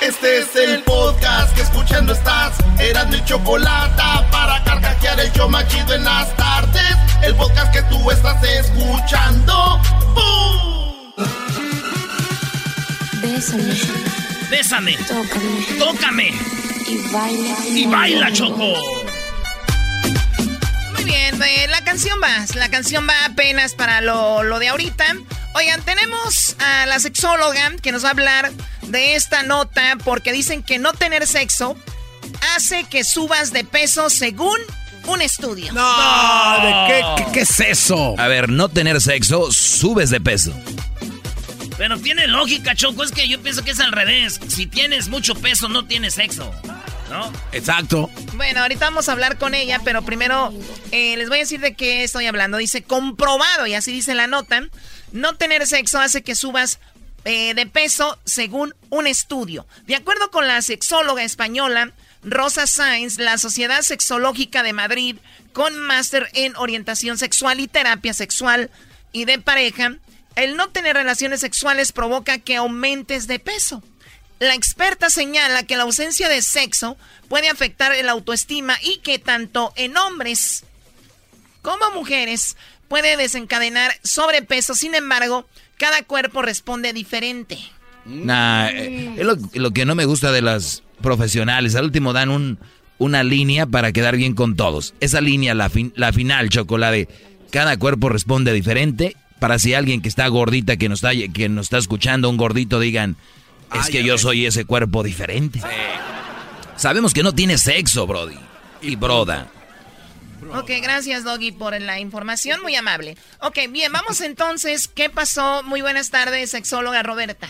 Este es el podcast que escuchando estás. Eran mi chocolate para carcajear el yo machido en las tardes. El podcast que tú estás escuchando. ¡Bum! Bésame, Bésame. tócame Tócame. y baila. Y baila, Choco. Bien, eh, la canción va. La canción va apenas para lo, lo de ahorita. Oigan, tenemos a la sexóloga que nos va a hablar de esta nota porque dicen que no tener sexo hace que subas de peso según un estudio. No, ¿de qué, qué, qué es eso? A ver, no tener sexo, subes de peso. Pero tiene lógica, Choco. Es que yo pienso que es al revés. Si tienes mucho peso, no tienes sexo. ¿No? Exacto. Bueno, ahorita vamos a hablar con ella, pero primero eh, les voy a decir de qué estoy hablando. Dice, comprobado, y así dice la nota, no tener sexo hace que subas eh, de peso según un estudio. De acuerdo con la sexóloga española Rosa Sainz, la Sociedad Sexológica de Madrid, con máster en orientación sexual y terapia sexual y de pareja, el no tener relaciones sexuales provoca que aumentes de peso. La experta señala que la ausencia de sexo puede afectar el autoestima y que tanto en hombres como mujeres puede desencadenar sobrepeso. Sin embargo, cada cuerpo responde diferente. Nah, eh, es lo, lo que no me gusta de las profesionales. Al último dan un, una línea para quedar bien con todos. Esa línea, la, fin- la final, chocolate. Cada cuerpo responde diferente. Para si alguien que está gordita, que nos está, que nos está escuchando, un gordito, digan, es que yo soy ese cuerpo diferente. Sabemos que no tiene sexo, Brody. Y broda. Ok, gracias Doggy por la información, muy amable. Ok, bien, vamos entonces. ¿Qué pasó? Muy buenas tardes, sexóloga Roberta.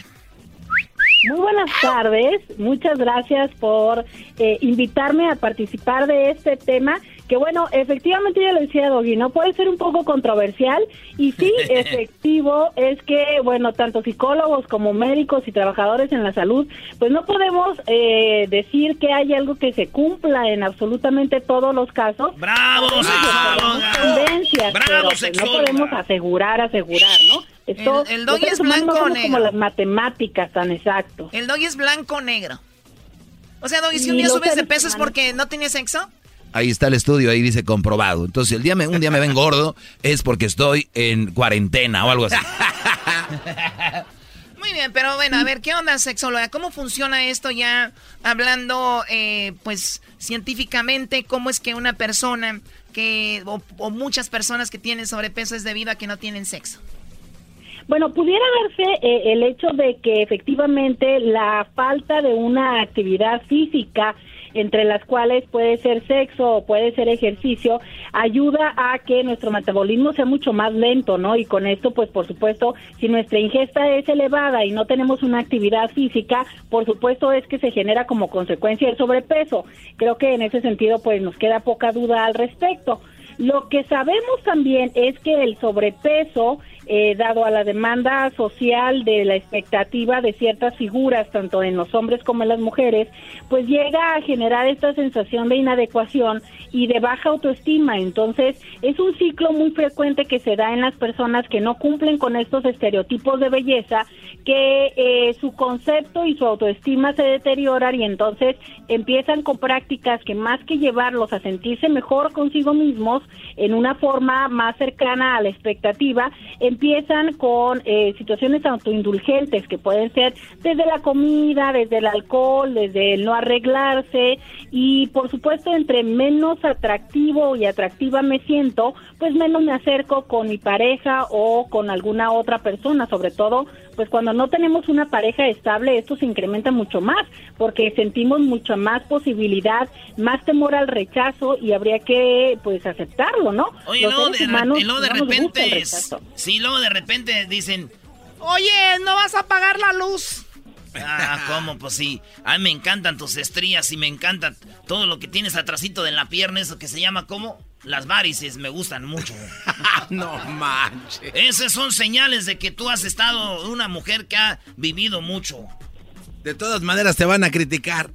Muy buenas tardes, muchas gracias por eh, invitarme a participar de este tema, que bueno, efectivamente yo le decía a Doggy, no puede ser un poco controversial y sí, efectivo es que, bueno, tanto psicólogos como médicos y trabajadores en la salud, pues no podemos eh, decir que hay algo que se cumpla en absolutamente todos los casos. ¡Bravo, sexóloga! tendencias, ¡Bravo, pero pues no podemos asegurar, asegurar, ¿no? Esto, El- el doggy seres es blanco o somos como negro. las matemáticas tan exacto. El doggy es blanco o negro. O sea, doggy, si un día subes de peso es porque no tienes sexo. Ahí está el estudio, ahí dice comprobado. Entonces, el día me, un día me ven gordo es porque estoy en cuarentena o algo así. Muy bien, pero bueno, a ver, ¿qué onda, sexóloga? ¿Cómo funciona esto ya hablando, eh, pues, científicamente? ¿Cómo es que una persona que, o, o muchas personas que tienen sobrepeso es debido a que no tienen sexo? Bueno, pudiera verse eh, el hecho de que efectivamente la falta de una actividad física entre las cuales puede ser sexo o puede ser ejercicio, ayuda a que nuestro metabolismo sea mucho más lento, ¿no? Y con esto, pues por supuesto, si nuestra ingesta es elevada y no tenemos una actividad física, por supuesto es que se genera como consecuencia el sobrepeso. Creo que en ese sentido, pues nos queda poca duda al respecto. Lo que sabemos también es que el sobrepeso, eh, dado a la demanda social de la expectativa de ciertas figuras, tanto en los hombres como en las mujeres, pues llega a generar esta sensación de inadecuación y de baja autoestima. Entonces, es un ciclo muy frecuente que se da en las personas que no cumplen con estos estereotipos de belleza, que eh, su concepto y su autoestima se deterioran y entonces empiezan con prácticas que más que llevarlos a sentirse mejor consigo mismos en una forma más cercana a la expectativa, empiezan con eh, situaciones autoindulgentes que pueden ser desde la comida, desde el alcohol, desde el no arreglarse. Y por supuesto entre menos atractivo y atractiva me siento, pues menos me acerco con mi pareja o con alguna otra persona, sobre todo pues cuando no tenemos una pareja estable esto se incrementa mucho más porque sentimos mucha más posibilidad, más temor al rechazo y habría que pues aceptarlo, ¿no? Oye, Los luego seres de, re- humanos y luego de no repente, sí, luego de repente dicen, oye, ¿no vas a apagar la luz? Ah, ¿cómo? Pues sí. A mí me encantan tus estrías y me encanta todo lo que tienes atrasito de la pierna, eso que se llama como las varices, me gustan mucho. no manches. Esas son señales de que tú has estado una mujer que ha vivido mucho. De todas maneras te van a criticar.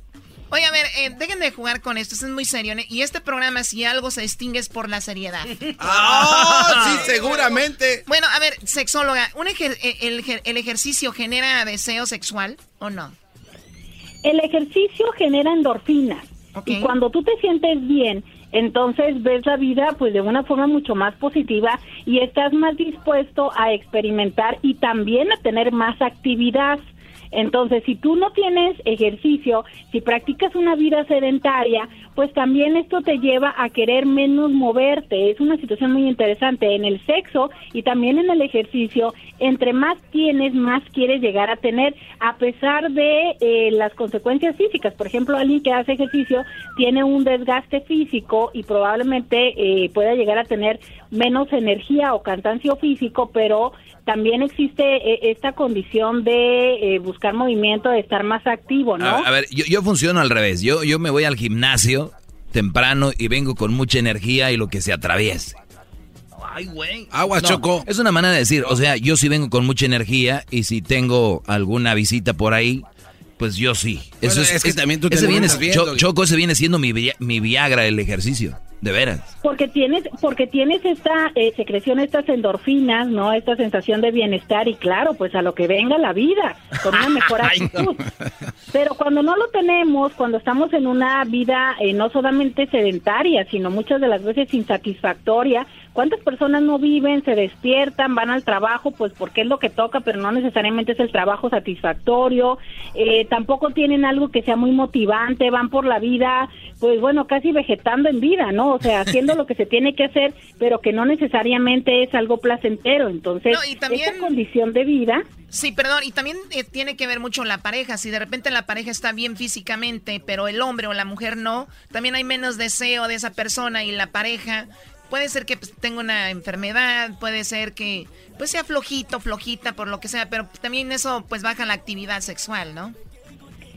Oye, a ver, eh, dejen de jugar con esto, esto es muy serio. ¿eh? Y este programa, si algo se distingue, es por la seriedad. ¡Ah! sí, seguramente. Bueno, a ver, sexóloga, ¿un ejer- eh, el, ejer- ¿el ejercicio genera deseo sexual o no? El ejercicio genera endorfinas y cuando tú te sientes bien, entonces ves la vida pues de una forma mucho más positiva y estás más dispuesto a experimentar y también a tener más actividad. Entonces, si tú no tienes ejercicio, si practicas una vida sedentaria, pues también esto te lleva a querer menos moverte. Es una situación muy interesante en el sexo y también en el ejercicio. Entre más tienes, más quieres llegar a tener, a pesar de eh, las consecuencias físicas. Por ejemplo, alguien que hace ejercicio tiene un desgaste físico y probablemente eh, pueda llegar a tener menos energía o cansancio físico, pero también existe eh, esta condición de eh, buscar movimiento, de estar más activo, ¿no? A, a ver, yo, yo funciono al revés. Yo, yo me voy al gimnasio temprano y vengo con mucha energía y lo que se atraviese. Ay, güey. Agua, No, Choco. Es una manera de decir, o sea, yo sí vengo con mucha energía y si tengo alguna visita por ahí, pues yo sí. Eso Bueno, es que también tú te ese viene, andas viendo. Cho- Choco, ese viene siendo mi, mi Viagra el ejercicio, de veras. Porque tienes, porque tienes esta eh, secreción, estas endorfinas, ¿no? Esta sensación de bienestar y claro, pues a lo que venga la vida, con una mejor actitud. Pero cuando no lo tenemos, cuando estamos en una vida eh, no solamente sedentaria, sino muchas de las veces insatisfactoria, ¿cuántas personas no viven, se despiertan, van al trabajo, pues porque es lo que toca, pero no necesariamente es el trabajo satisfactorio, eh, tampoco tienen algo que sea muy motivante, van por la vida, pues bueno, casi vegetando en vida, ¿no? O sea, haciendo lo que se tiene que hacer, pero que no necesariamente es algo placentero. Entonces, No, y también- esta condición de vida Sí, perdón, y también eh, tiene que ver mucho la pareja. Si de repente la pareja está bien físicamente, pero el hombre o la mujer no, también hay menos deseo de esa persona y la pareja. Puede ser que pues, tenga una enfermedad, puede ser que pues sea flojito, flojita, por lo que sea, pero también eso pues baja la actividad sexual, ¿no?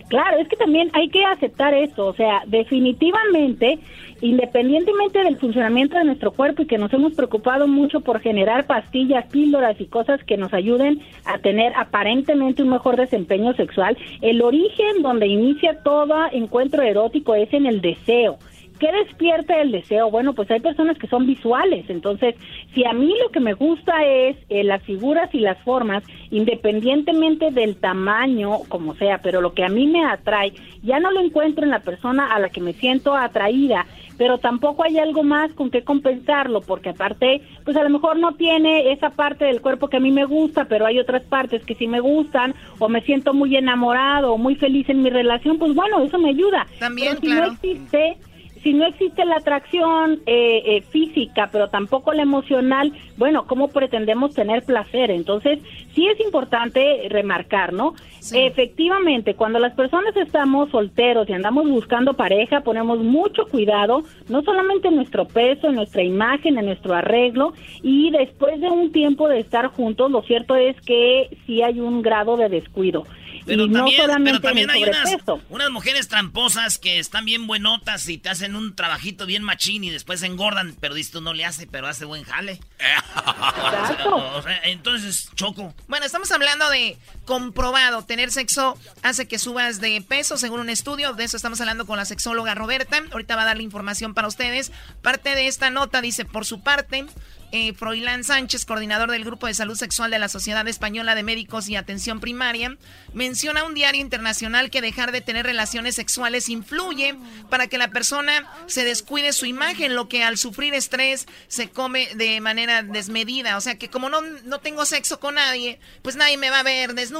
Claro, es que también hay que aceptar esto, o sea, definitivamente, independientemente del funcionamiento de nuestro cuerpo y que nos hemos preocupado mucho por generar pastillas, píldoras y cosas que nos ayuden a tener aparentemente un mejor desempeño sexual, el origen donde inicia todo encuentro erótico es en el deseo. ¿Qué despierta el deseo? Bueno, pues hay personas que son visuales, entonces si a mí lo que me gusta es eh, las figuras y las formas, independientemente del tamaño, como sea, pero lo que a mí me atrae, ya no lo encuentro en la persona a la que me siento atraída, pero tampoco hay algo más con que compensarlo, porque aparte, pues a lo mejor no tiene esa parte del cuerpo que a mí me gusta, pero hay otras partes que sí me gustan, o me siento muy enamorado, o muy feliz en mi relación, pues bueno, eso me ayuda. También, Pero si claro. no existe si no existe la atracción eh, eh, física, pero tampoco la emocional, bueno, ¿cómo pretendemos tener placer? Entonces, sí es importante remarcar, ¿no? Efectivamente, cuando las personas estamos solteros y andamos buscando pareja, ponemos mucho cuidado, no solamente en nuestro peso, en nuestra imagen, en nuestro arreglo, y después de un tiempo de estar juntos, lo cierto es que sí hay un grado de descuido. Pero y no también, solamente pero también hay unas, unas mujeres tramposas que están bien buenotas y te hacen un trabajito bien machín y después engordan, pero dices tú no le hace, pero hace buen jale. O sea, entonces, Choco. Bueno, estamos hablando de comprobado. Tener sexo hace que subas de peso, según un estudio. De eso estamos hablando con la sexóloga Roberta. Ahorita va a dar la información para ustedes. Parte de esta nota dice, por su parte, eh, Froilán Sánchez, coordinador del Grupo de Salud Sexual de la Sociedad Española de Médicos y Atención Primaria, menciona un diario internacional que dejar de tener relaciones sexuales influye para que la persona se descuide su imagen, lo que al sufrir estrés se come de manera desmedida. O sea que como no, no tengo sexo con nadie, pues nadie me va a ver desnudo.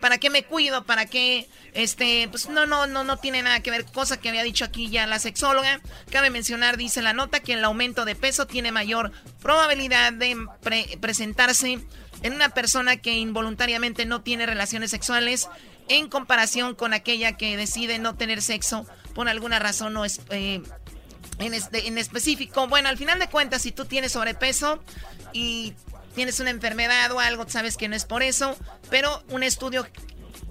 ¿Para qué me cuido? ¿Para qué? Este, pues no, no, no, no tiene nada que ver. Cosa que había dicho aquí ya la sexóloga. Cabe mencionar, dice la nota, que el aumento de peso tiene mayor probabilidad de pre- presentarse en una persona que involuntariamente no tiene relaciones sexuales en comparación con aquella que decide no tener sexo por alguna razón o es, eh, en, este- en específico. Bueno, al final de cuentas, si tú tienes sobrepeso y tienes una enfermedad o algo, sabes que no es por eso, pero un estudio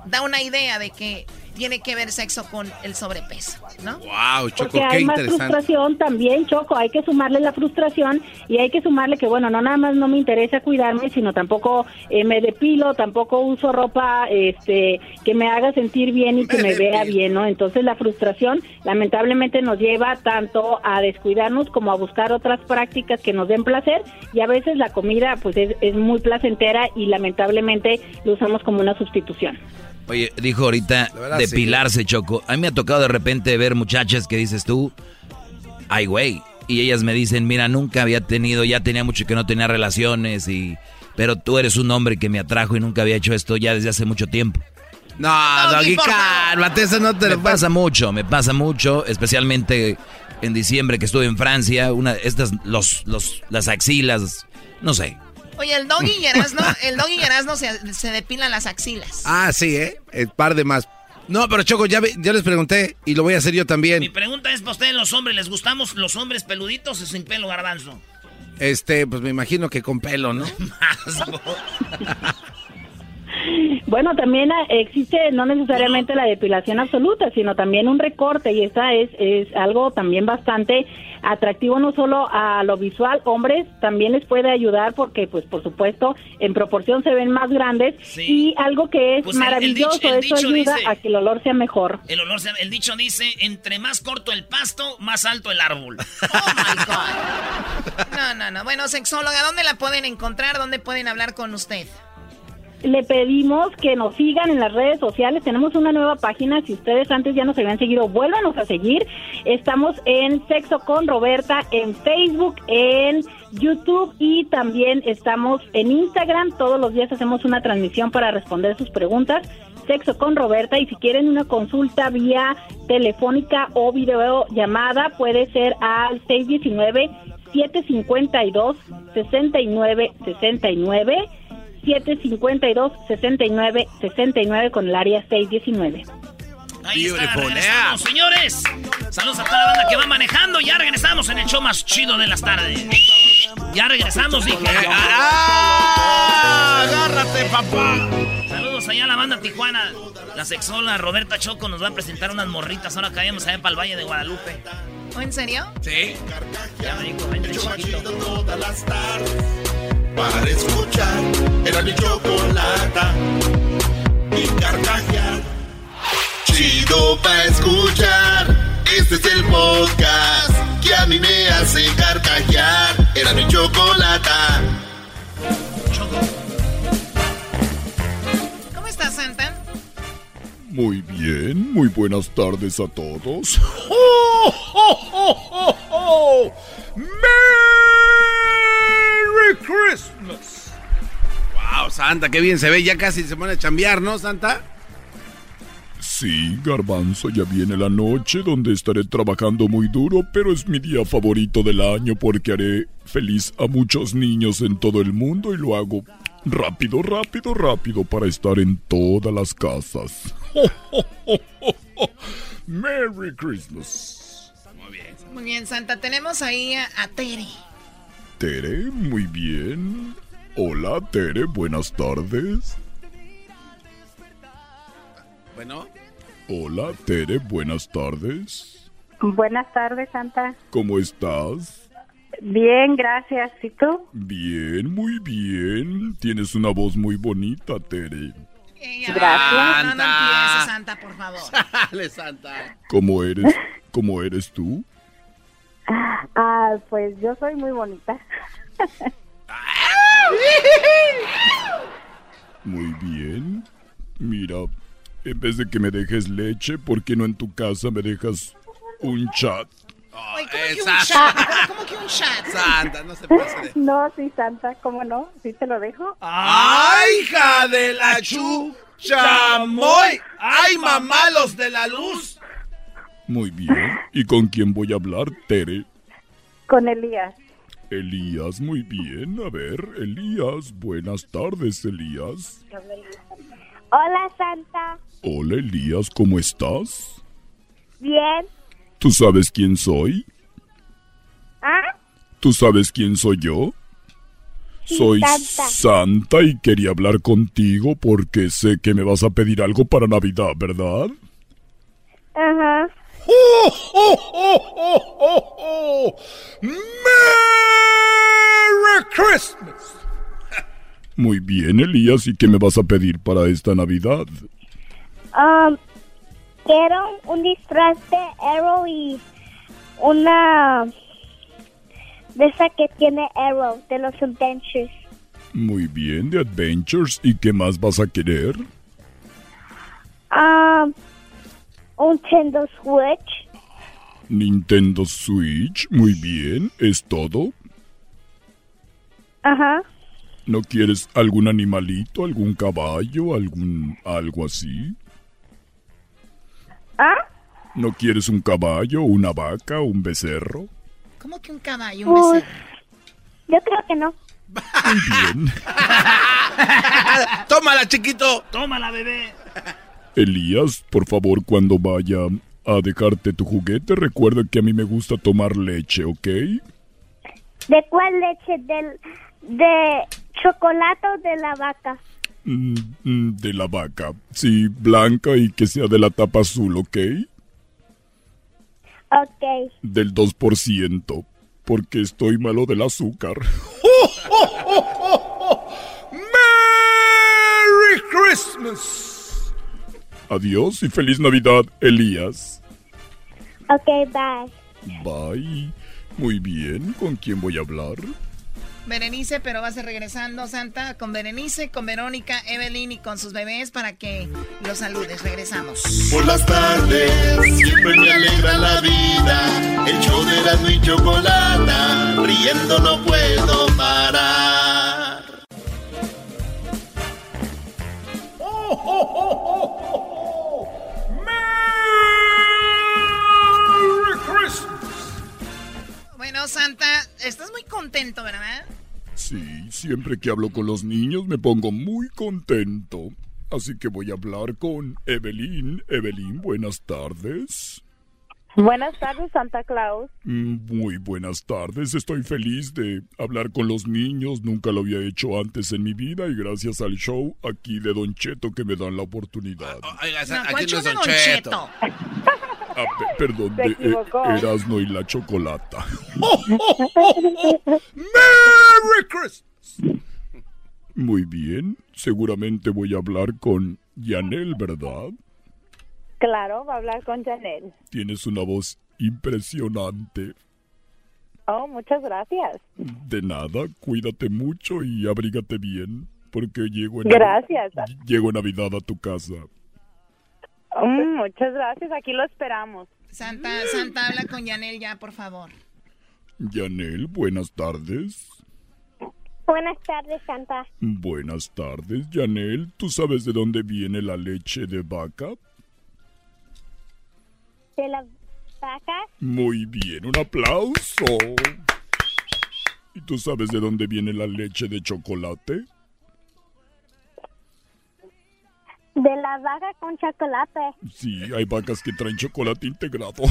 da una idea de que tiene que ver sexo con el sobrepeso, ¿no? Wow, Choco, Porque qué hay más interesante. frustración también, Choco, hay que sumarle la frustración y hay que sumarle que, bueno, no nada más no me interesa cuidarme, sino tampoco eh, me depilo, tampoco uso ropa este que me haga sentir bien y que me, vea bien, ¿no? Entonces la frustración lamentablemente nos lleva tanto a descuidarnos como a buscar otras prácticas que nos den placer y a veces la comida pues es, es muy placentera y lamentablemente lo usamos como una sustitución. Oye, dijo ahorita verdad, depilarse, Choco. A mí me ha tocado de repente ver muchachas que dices tú, ay, güey. Y ellas me dicen, mira, nunca había tenido, ya tenía mucho que no tenía relaciones, y pero tú eres un hombre que me atrajo y nunca había hecho esto ya desde hace mucho tiempo. No, Doggy, cálmate, eso no te Me lo pasa mucho, me pasa mucho, especialmente en diciembre que estuve en Francia, una, estas, los, los, las axilas, no sé. Oye, el doggy y Erasno, el doggy y Erasno se, se depilan las axilas. Ah, sí, ¿eh? El par de más. No, pero Choco, ya, les pregunté y lo voy a hacer yo también. Mi pregunta es para ustedes los hombres, ¿les gustamos los hombres peluditos o sin pelo garbanzo? Este, pues me imagino que con pelo, ¿no? Bueno, también ah, existe no necesariamente la depilación absoluta, sino también un recorte y esta es, es algo también bastante atractivo no solo a lo visual, hombres también les puede ayudar porque pues por supuesto en proporción se ven más grandes y algo que es Pues el- el maravilloso, dicho- el eso dicho ayuda dice- a que el olor sea mejor. El olor, se- el dicho dice, entre más corto el pasto, más alto el árbol. No, no, no. Bueno, sexóloga, ¿dónde la pueden encontrar? ¿Dónde pueden hablar con usted? Le pedimos que nos sigan en las redes sociales. Tenemos una nueva página. Si ustedes antes ya nos habían seguido, vuélvanos a seguir. Estamos en Sexo con Roberta en Facebook, en YouTube y también estamos en Instagram. Todos los días hacemos una transmisión para responder sus preguntas. Sexo con Roberta y si quieren una consulta vía telefónica o videollamada puede ser al 619 752 6969 752 6969 con el área 619. Ahí está, regresamos, señores. Saludos a toda la banda que va manejando. Ya regresamos en el show más chido de las tardes. Ya regresamos, dije. ¡Ah! ¡Agárrate, papá! Saludos allá a la banda Tijuana. La sexola Roberta Choco nos va a presentar unas morritas. Ahora caemos allá para el Valle de Guadalupe. ¿O en serio? Sí. Ya me dijo, vente chiquito. todas las tardes para escuchar era mi chocolata y carcajear. Chido pa' escuchar, este es el podcast hace carcajear. Era mi chocolata. ¿Cómo estás, Santa? Muy bien, muy buenas tardes a todos. ¡Oh, oh, oh, oh, ¡Merry Christmas! Wow, Santa, qué bien se ve. Ya casi se pone a chambear, ¿no, Santa? Sí, garbanzo, ya viene la noche donde estaré trabajando muy duro, pero es mi día favorito del año porque haré feliz a muchos niños en todo el mundo y lo hago rápido, rápido, rápido para estar en todas las casas. Merry Christmas. Muy bien. Muy bien, Santa. Tenemos ahí a, a Tere. Tere, muy bien. Hola, Tere, buenas tardes. Bueno. Hola, Tere, buenas tardes. Buenas tardes, Santa. ¿Cómo estás? Bien, gracias. ¿Y tú? Bien, muy bien. Tienes una voz muy bonita, Tere. Gracias. No, no empieces, Santa, por favor. Dale, Santa. ¿Cómo eres? ¿Cómo eres tú? Ah, pues yo soy muy bonita. Muy bien. Mira, en vez de que me dejes leche, ¿por qué no en tu casa me dejas un chat? ¿cómo, que un chat? ¿Cómo- ¿Cómo que un chat? Santa, no se pase de... No, sí, Santa, ¿cómo no? ¿Sí te lo dejo? ¡Ay, hija de la chu! ¡Chamoy! ¡Ay, mamá, los de la luz! Muy bien. ¿Y con quién voy a hablar, Tere? Con Elías. Elías, muy bien. A ver, Elías, buenas tardes, Elías. Hola, Santa. Hola, Elías, ¿cómo estás? Bien. ¿Tú sabes quién soy? ¿Ah? ¿Tú sabes quién soy yo? Sí, soy Santa. Santa y quería hablar contigo porque sé que me vas a pedir algo para Navidad, ¿verdad? Ajá. ¡Oh, oh, oh, oh, oh, oh! ¡Merry Christmas! Muy bien, Elías, ¿y qué me vas a pedir para esta Navidad? Um, quiero un disfraz de Arrow y una de esa que tiene Arrow, de los Adventures. Muy bien, de Adventures, ¿y qué más vas a querer? Um, un Nintendo Switch. Nintendo Switch, muy bien, ¿es todo? Ajá. ¿No quieres algún animalito, algún caballo, algún algo así? ¿Ah? ¿No quieres un caballo, una vaca, un becerro? ¿Cómo que un caballo, un Uy, becerro? yo creo que no. Bien. ¡Tómala, chiquito! ¡Tómala, bebé! Elías, por favor, cuando vaya a dejarte tu juguete, recuerda que a mí me gusta tomar leche, ¿ok? ¿De cuál leche? ¿Del, ¿De chocolate o de la vaca? Mm, mm, de la vaca. Sí, blanca y que sea de la tapa azul, ¿ok? Ok. Del 2%, porque estoy malo del azúcar. ¡Oh, oh, oh, oh, oh! ¡Merry Christmas! Adiós y feliz Navidad, Elías. Ok, bye. Bye. Muy bien, ¿con quién voy a hablar? Berenice, pero vas a regresando, Santa, con Berenice, con Verónica, Evelyn y con sus bebés para que los saludes. Regresamos. Por las tardes siempre me alegra la vida. El show de Erasmo y Chocolata, riendo no puedo parar. ¡Oh, oh, oh, oh, oh! Bueno, Santa, estás muy contento, ¿verdad? Sí, siempre que hablo con los niños me pongo muy contento. Así que voy a hablar con Evelyn. Evelyn, buenas tardes. Buenas tardes, Santa Claus. Mm, Muy buenas tardes, estoy feliz de hablar con los niños, nunca lo había hecho antes en mi vida y gracias al show aquí de Don Cheto que me dan la oportunidad. Oiga, No, aquí ¿cuál no show es de Don Don Cheto. Cheto? Ah, pe- perdón, de eh, y la Chocolata. ¡Merry Christmas! Muy bien, seguramente voy a hablar con Yanel, ¿verdad? Claro, va a hablar con Janel. Tienes una voz impresionante. Oh, muchas gracias. De nada, cuídate mucho y abrígate bien, porque llego en, Gracias. llego en Navidad a tu casa. Mm, muchas gracias, aquí lo esperamos. Santa, Santa, habla con Yanel ya, por favor. Yanel, buenas tardes. Buenas tardes, Santa. Buenas tardes, Yanel. ¿Tú sabes de dónde viene la leche de vaca? ¿De las vacas? Muy bien, un aplauso. ¿Y tú sabes de dónde viene la leche de chocolate? De la vaca con chocolate. Sí, hay vacas que traen chocolate integrado.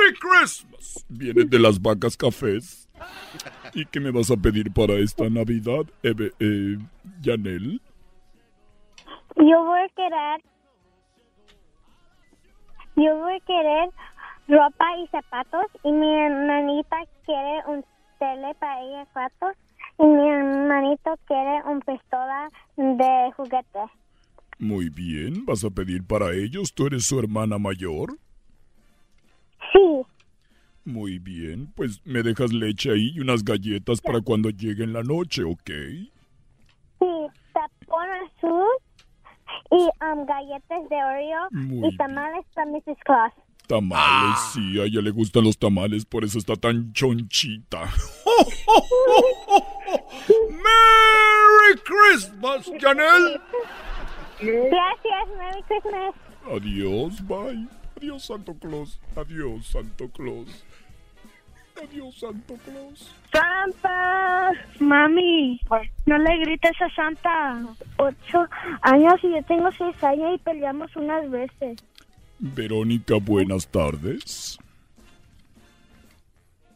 ¡Merry Christmas! Viene de las vacas cafés. ¿Y qué me vas a pedir para esta Navidad, Eve, eh, Yanel? Yo voy a querer. Yo voy a querer ropa y zapatos. Y mi hermanita quiere un tele para ella cuatro. Y mi hermanito quiere un pistola de juguete. Muy bien, ¿vas a pedir para ellos? ¿Tú eres su hermana mayor? Sí. Muy bien, pues me dejas leche ahí y unas galletas para cuando llegue en la noche, ¿ok? Sí, tapón azul y um, galletas de Oreo Muy y tamales para Mrs. Claus. Tamales, sí, a ella le gustan los tamales, por eso está tan chonchita. ¡Merry Christmas, Janel! Gracias, Merry Christmas. Adiós, bye. Adiós, Santo Claus. Adiós, Santo Claus. Adiós, Santo Claus. Santa, mami, no le grites a Santa. Ocho años y yo tengo seis años y peleamos unas veces. Verónica, buenas tardes.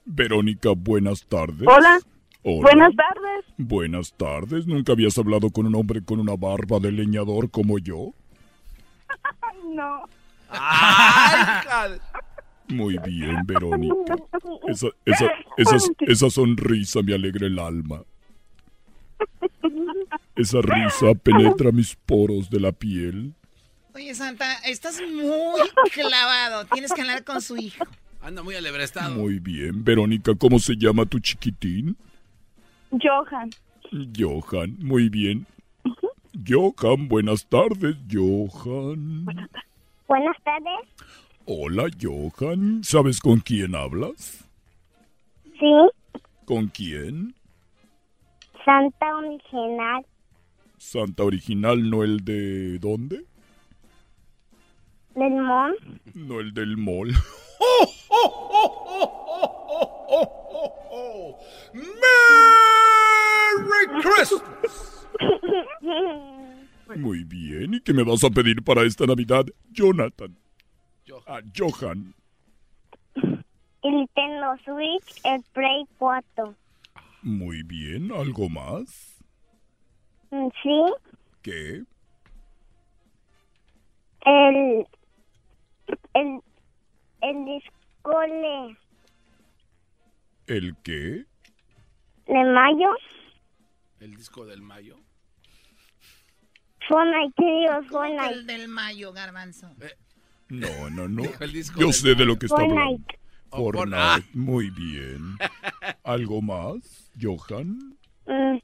Verónica, buenas tardes. Hola. Hola. Buenas tardes. Buenas tardes. ¿Nunca habías hablado con un hombre con una barba de leñador como yo? No. Muy bien, Verónica. Esa, esa, esa, esa sonrisa me alegra el alma. Esa risa penetra mis poros de la piel. Oye, Santa, estás muy clavado. Tienes que hablar con su hijo. Anda muy alebrestado. Muy bien, Verónica, ¿cómo se llama tu chiquitín? Johan. Johan, muy bien. Johan, buenas tardes, Johan. Buenas tardes. Hola, Johan. ¿Sabes con quién hablas? Sí, ¿Con quién? Santa Original. Santa Original, no el de... ¿Dónde? Del Mon. No el del mall. ¡Merry Christmas! Muy bien. ¿Y qué me vas a pedir para esta Navidad, Jonathan? Ah, Johan. El Nintendo Switch, el Play 4. Muy bien. ¿Algo más? Mm, Sí, ¿Qué? el. El. El discole ¿El qué? de mayo. El disco del mayo. Fortnite, ¿qué digo? Fortnite. El del mayo, garbanzo. No, no, no. el disco Yo sé de lo que está hablando. Fortnite. Oh, Fortnite. Fortnite. Muy bien. ¿Algo más, Johan? Mm.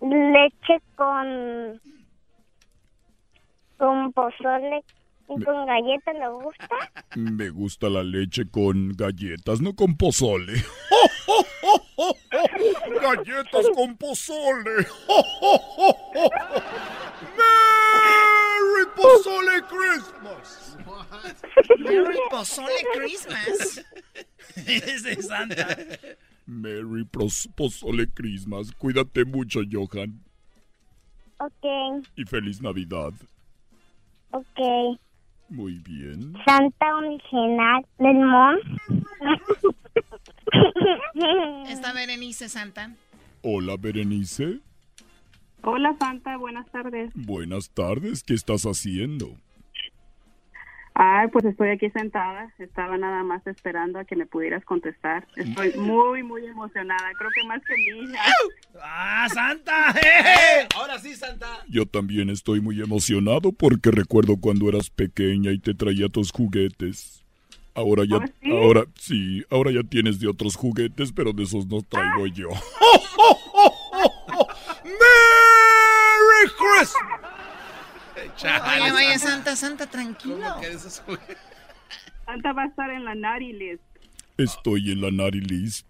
Leche con. Con pozole y con galletas, ¿le gusta? Me gusta la leche con galletas, no con pozole. ¡Galletas con pozole! ¡Merry Pozole Christmas! Merry Pozole Christmas. es de Santa. Merry Pros- Pozole Christmas. Cuídate mucho, Johan. Ok, Y feliz Navidad. Ok. Muy bien. Santa Original del Mon. Está Berenice, Santa. Hola, Berenice. Hola Santa, buenas tardes. Buenas tardes. ¿Qué estás haciendo? Ay, pues estoy aquí sentada. Estaba nada más esperando a que me pudieras contestar. Estoy muy, muy emocionada. Creo que más que mi hija. ¡Ah, Santa! ¡Eh! Ahora sí, Santa. Yo también estoy muy emocionado porque recuerdo cuando eras pequeña y te traía tus juguetes. Ahora ya, ¿Ah, sí? ahora sí, ahora ya tienes de otros juguetes, pero de esos no traigo yo. ¡Merry Christmas! Oye, vaya, Santa, Santa, tranquilo. Santa va a estar en la list. Estoy en la Nari List.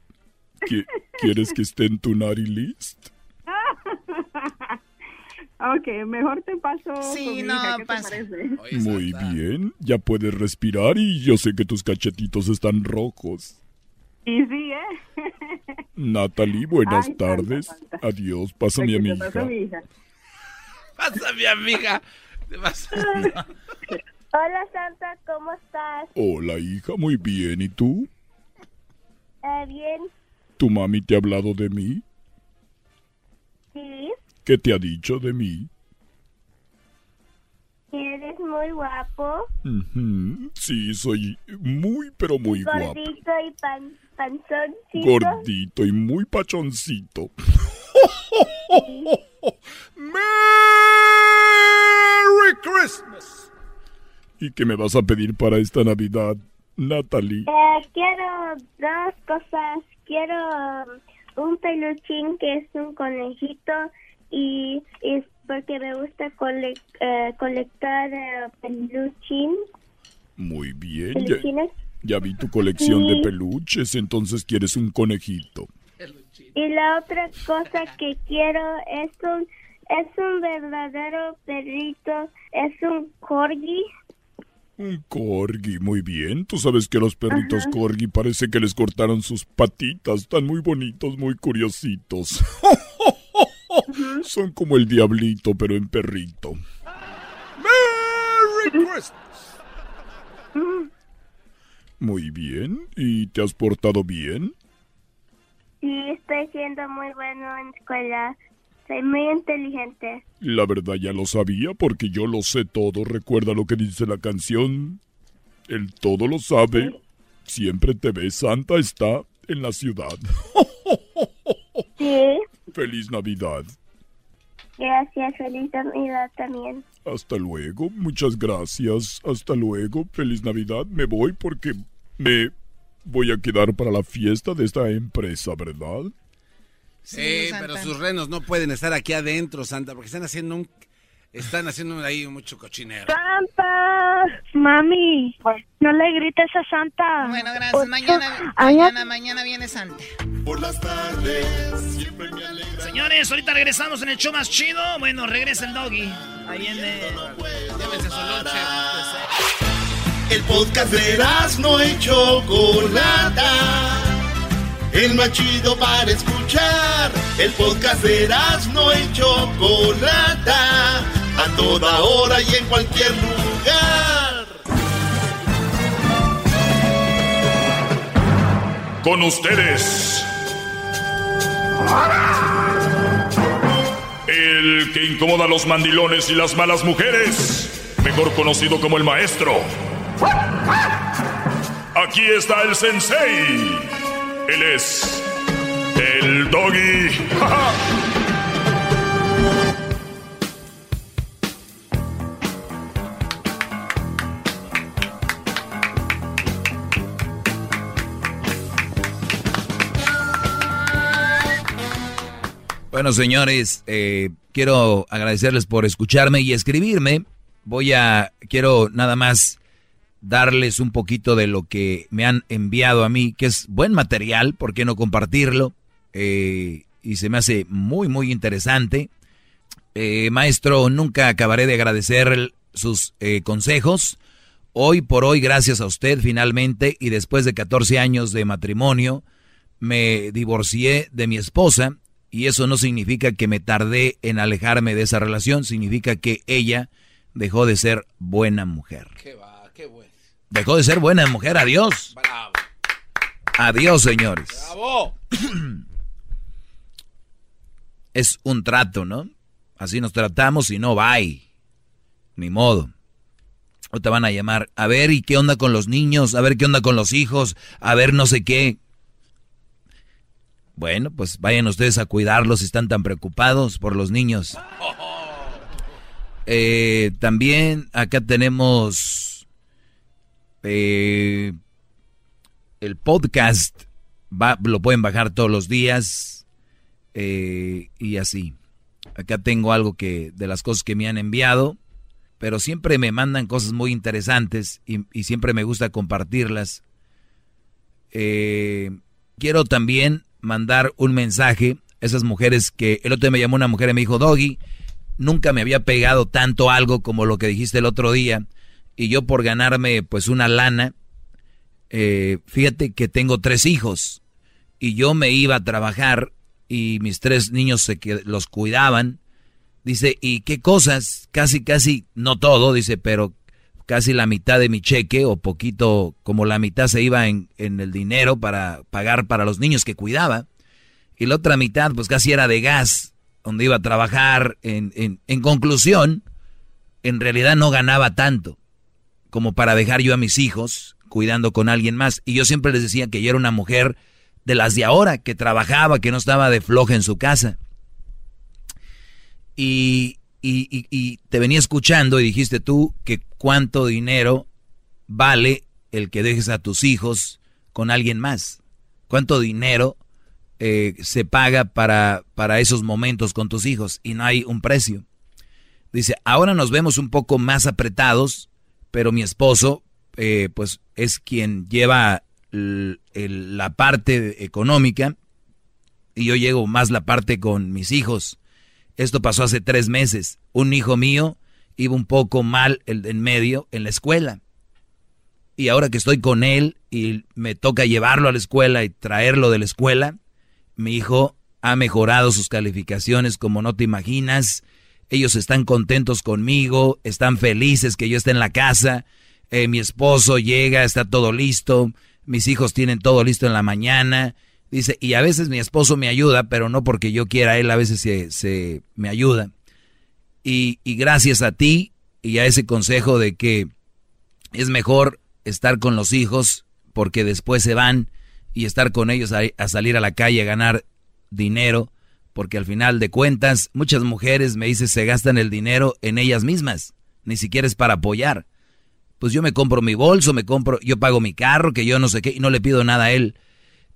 ¿Qui- ¿Quieres que esté en tu Nari List? ok, mejor te paso. Sí, con mi no, hija, ¿qué te pasa. parece? Muy bien, ya puedes respirar y yo sé que tus cachetitos están rojos. Y sí, ¿eh? Natalie, buenas Ay, Santa, tardes. Santa. Adiós, pásame a mi Te paso hija. mi hija. Te vas- Hola Santa, ¿cómo estás? Hola, hija, muy bien. ¿Y tú? Eh, bien, ¿Tu mami te ha hablado de mí? sí, ¿Qué te ha dicho de mí? eres muy guapo, Sí, soy muy, pero muy guapo. gordito y pan, panzoncito. Gordito y muy pachoncito. ¡Merry Christmas! ¿Y qué me vas a pedir para esta Navidad, Natalie? Eh, quiero dos cosas. Quiero um, un peluchín que es un conejito y es porque me gusta cole- eh, colectar eh, peluchín. Muy bien, ya, peluchines. ya vi tu colección de peluches, entonces quieres un conejito. Y la otra cosa que quiero es un es un verdadero perrito, es un corgi. Un corgi, muy bien. Tú sabes que los perritos Ajá. corgi parece que les cortaron sus patitas. Están muy bonitos, muy curiositos. Son como el diablito, pero en perrito. ¡Merry Christmas! Muy bien. ¿Y te has portado bien? Sí, estoy siendo muy bueno en escuela. Soy muy inteligente. La verdad ya lo sabía porque yo lo sé todo. Recuerda lo que dice la canción. El todo lo sabe. Siempre te ve. Santa está en la ciudad. Sí, Feliz Navidad. gracias, feliz Navidad también. Hasta luego. Muchas gracias. Hasta luego. Feliz Navidad. Me voy porque me voy a quedar para la fiesta de esta empresa, ¿verdad? Sí, Santa. pero sus renos no pueden estar aquí adentro, Santa, porque están haciendo un... Están haciendo ahí mucho cochinero. Santa, mami, no le grites a Santa. Bueno, gracias. Mañana, mañana, mañana viene Santa. Por las tardes siempre me alegra. Señores, ahorita regresamos en el show más chido. Bueno, regresa el doggy. Ahí viene. Llévense su lonche. El podcast de no y Chocolata. El más chido para escuchar. El podcast de no y Chocolata. A toda hora y en cualquier lugar. Con ustedes. El que incomoda a los mandilones y las malas mujeres. Mejor conocido como el maestro. Aquí está el sensei. Él es el doggy. Bueno, señores, eh, quiero agradecerles por escucharme y escribirme. Voy a, quiero nada más darles un poquito de lo que me han enviado a mí, que es buen material, ¿por qué no compartirlo? Eh, y se me hace muy, muy interesante. Eh, maestro, nunca acabaré de agradecer sus eh, consejos. Hoy por hoy, gracias a usted, finalmente, y después de 14 años de matrimonio, me divorcié de mi esposa y eso no significa que me tardé en alejarme de esa relación, significa que ella dejó de ser buena mujer. Va, bueno. Dejó de ser buena mujer, adiós. Bravo. Adiós, señores. Bravo. Es un trato, ¿no? Así nos tratamos y no bye. Ni modo. O te van a llamar, a ver, ¿y qué onda con los niños? A ver, ¿qué onda con los hijos? A ver, no sé qué. Bueno, pues vayan ustedes a cuidarlos si están tan preocupados por los niños. Eh, también acá tenemos eh, el podcast. lo pueden bajar todos los días. Eh, y así. Acá tengo algo que de las cosas que me han enviado. Pero siempre me mandan cosas muy interesantes y, y siempre me gusta compartirlas. quiero también mandar un mensaje a esas mujeres que el otro día me llamó una mujer y me dijo, Doggy, nunca me había pegado tanto algo como lo que dijiste el otro día. Y yo por ganarme pues una lana, eh, fíjate que tengo tres hijos y yo me iba a trabajar y mis tres niños se los cuidaban. Dice, ¿y qué cosas? Casi, casi, no todo, dice, pero casi la mitad de mi cheque o poquito como la mitad se iba en, en el dinero para pagar para los niños que cuidaba. Y la otra mitad pues casi era de gas donde iba a trabajar. En, en conclusión, en realidad no ganaba tanto como para dejar yo a mis hijos cuidando con alguien más. Y yo siempre les decía que yo era una mujer de las de ahora, que trabajaba, que no estaba de floja en su casa. Y, y, y, te venía escuchando y dijiste tú que cuánto dinero vale el que dejes a tus hijos con alguien más. ¿Cuánto dinero eh, se paga para, para esos momentos con tus hijos y no hay un precio. Dice, ahora nos vemos un poco más apretados, pero mi esposo, eh, pues es quien lleva la parte económica y yo llego más la parte con mis hijos. Esto pasó hace tres meses. Un hijo mío iba un poco mal en medio en la escuela. Y ahora que estoy con él y me toca llevarlo a la escuela y traerlo de la escuela, mi hijo ha mejorado sus calificaciones como no te imaginas. Ellos están contentos conmigo, están felices que yo esté en la casa. Eh, mi esposo llega, está todo listo. Mis hijos tienen todo listo en la mañana. Dice, y a veces mi esposo me ayuda, pero no porque yo quiera, él a veces se, se me ayuda. Y, y gracias a ti y a ese consejo de que es mejor estar con los hijos porque después se van y estar con ellos a, salir a la calle a ganar dinero, porque al final de cuentas muchas mujeres me dicen se gastan el dinero en ellas mismas, ni siquiera es para apoyar. Pues yo me compro mi bolso, me compro, yo pago mi carro, que yo no sé qué, y no le pido nada a él.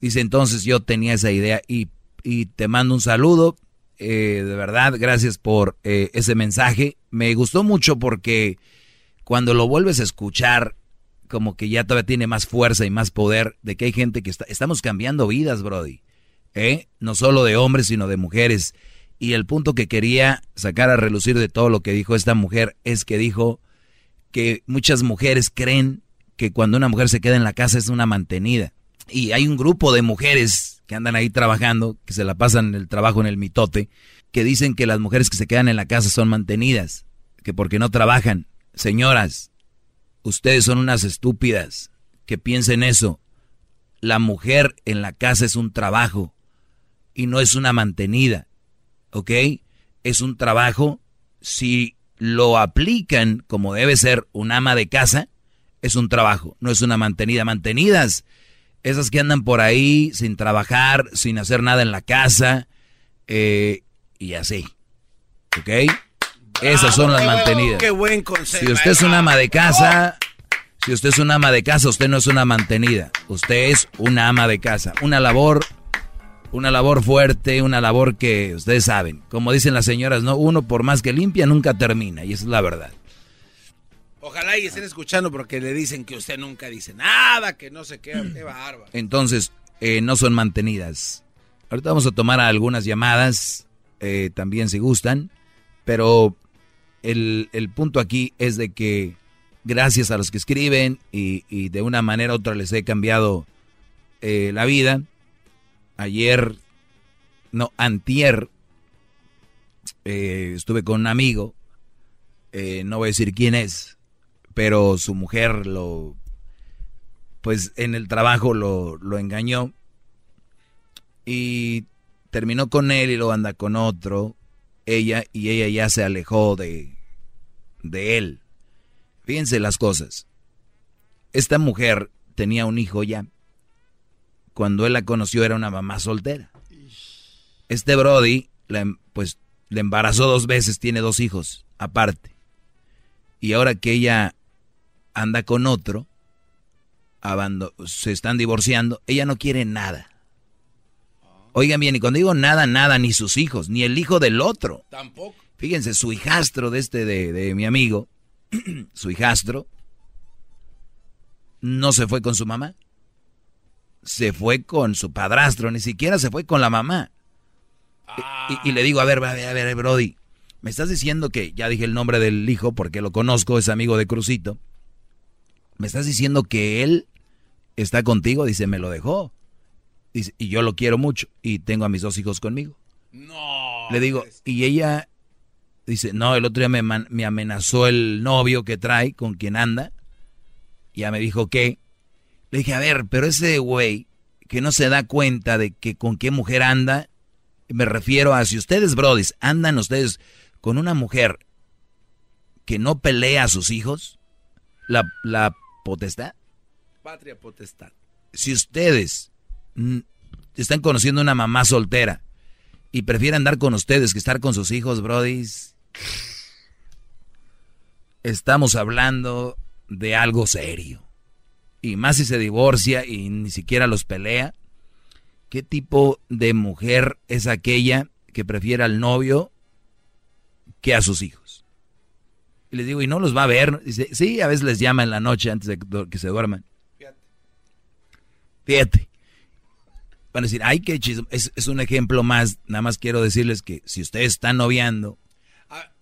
Dice entonces yo tenía esa idea y, te mando un saludo, eh, de verdad, gracias por eh, ese mensaje. Me gustó mucho porque cuando lo vuelves a escuchar, como que ya todavía tiene más fuerza y más poder de que hay gente que está, estamos cambiando vidas, Brody. ¿Eh? No solo de hombres, sino de mujeres. Y el punto que quería sacar a relucir de todo lo que dijo esta mujer es que dijo que muchas mujeres creen que cuando una mujer se queda en la casa es una mantenida. Y hay un grupo de mujeres que andan ahí trabajando, que se la pasan el trabajo en el mitote, que dicen que las mujeres que se quedan en la casa son mantenidas, que porque no trabajan. Señoras, Ustedes son unas estúpidas que piensen eso. La mujer en la casa es un trabajo y no es una mantenida. ¿Ok? Es un trabajo. Si lo aplican como debe ser un ama de casa, es un trabajo, no es una mantenida. Mantenidas, esas que andan por ahí sin trabajar, sin hacer nada en la casa eh, y así. ¿Ok? Esas son las mantenidas. qué buen consejo. Si usted es una ama de casa, si usted es una ama de casa, usted no es una mantenida. Usted es una ama de casa. Una labor, una labor fuerte, una labor que ustedes saben. Como dicen las señoras, no, uno por más que limpia nunca termina. Y esa es la verdad. Ojalá y estén escuchando porque le dicen que usted nunca dice nada, que no se queda, qué bárbaro. Entonces, eh, no son mantenidas. Ahorita vamos a tomar algunas llamadas, eh, también si gustan, pero el, punto aquí es de que gracias a los que escriben y, de una manera u otra les he cambiado eh, la vida. Ayer, no, antier, eh, estuve con un amigo, eh, no voy a decir quién es, pero su mujer lo, pues en el trabajo lo, lo engañó y terminó con él y lo anda con otro, ella, y ella ya se alejó de, de él. Fíjense las cosas. Esta mujer tenía un hijo ya. Cuando él la conoció era una mamá soltera. Este Brody, pues, le embarazó dos veces, tiene dos hijos, aparte. Y ahora que ella anda con otro, se están divorciando, ella no quiere nada. Oigan bien, y cuando digo nada, nada, ni sus hijos, ni el hijo del otro. Tampoco. Fíjense, su hijastro de este, de, de mi amigo, su hijastro, no se fue con su mamá. Se fue con su padrastro, ni siquiera se fue con la mamá. Y, le digo, a ver, a ver, a ver, Brody, me estás diciendo que, ya dije el nombre del hijo porque lo conozco, es amigo de Crucito. Me estás diciendo que él está contigo, dice, me lo dejó. Dice, y yo lo quiero mucho y tengo a mis dos hijos conmigo. No. Le digo, y ella dice, no, el otro día me, me amenazó el novio que trae, con quien anda. Ya me dijo que. Le dije, a ver, pero ese güey que no se da cuenta de que con qué mujer anda, me refiero a si ustedes, brodis, andan ustedes con una mujer que no pelea a sus hijos, la, la potestad. Patria potestad. Si ustedes están conociendo una mamá soltera y prefieren andar con ustedes que estar con sus hijos, brodis, estamos hablando de algo serio. Y más si se divorcia y ni siquiera los pelea. ¿Qué tipo de mujer es aquella que prefiere al novio que a sus hijos? Y les digo, ¿y no los va a ver? Dice, sí, a veces les llama en la noche antes de que se duerman. Fíjate. Fíjate. Van a decir, ay, qué chismo. Es, es un ejemplo más. Nada más quiero decirles que si ustedes están noviando ah.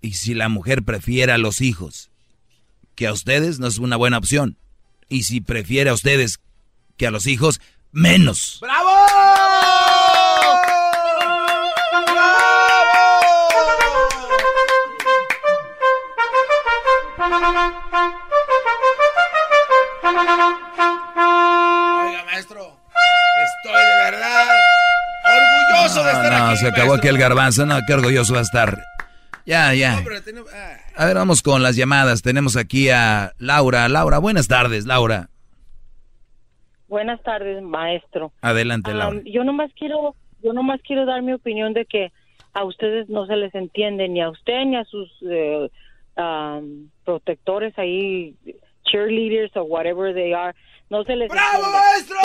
y si la mujer prefiere a los hijos que a ustedes no es una buena opción. Y si prefiere a ustedes que a los hijos, menos. ¡Bravo! Oiga, maestro, estoy de verdad orgulloso de estar no, aquí. se acabó aquí el garbanzo, no, qué orgulloso va a estar. Ya, ya. Ah. A ver, vamos con las llamadas. Tenemos aquí a Laura. Laura, buenas tardes, Laura. Buenas tardes, maestro. Adelante, Laura. yo nomás quiero, yo nomás quiero dar mi opinión de que a ustedes no se les entiende ni a usted ni a sus eh, protectores ahí, cheerleaders o whatever they are, no se les ¡Bravo, maestro!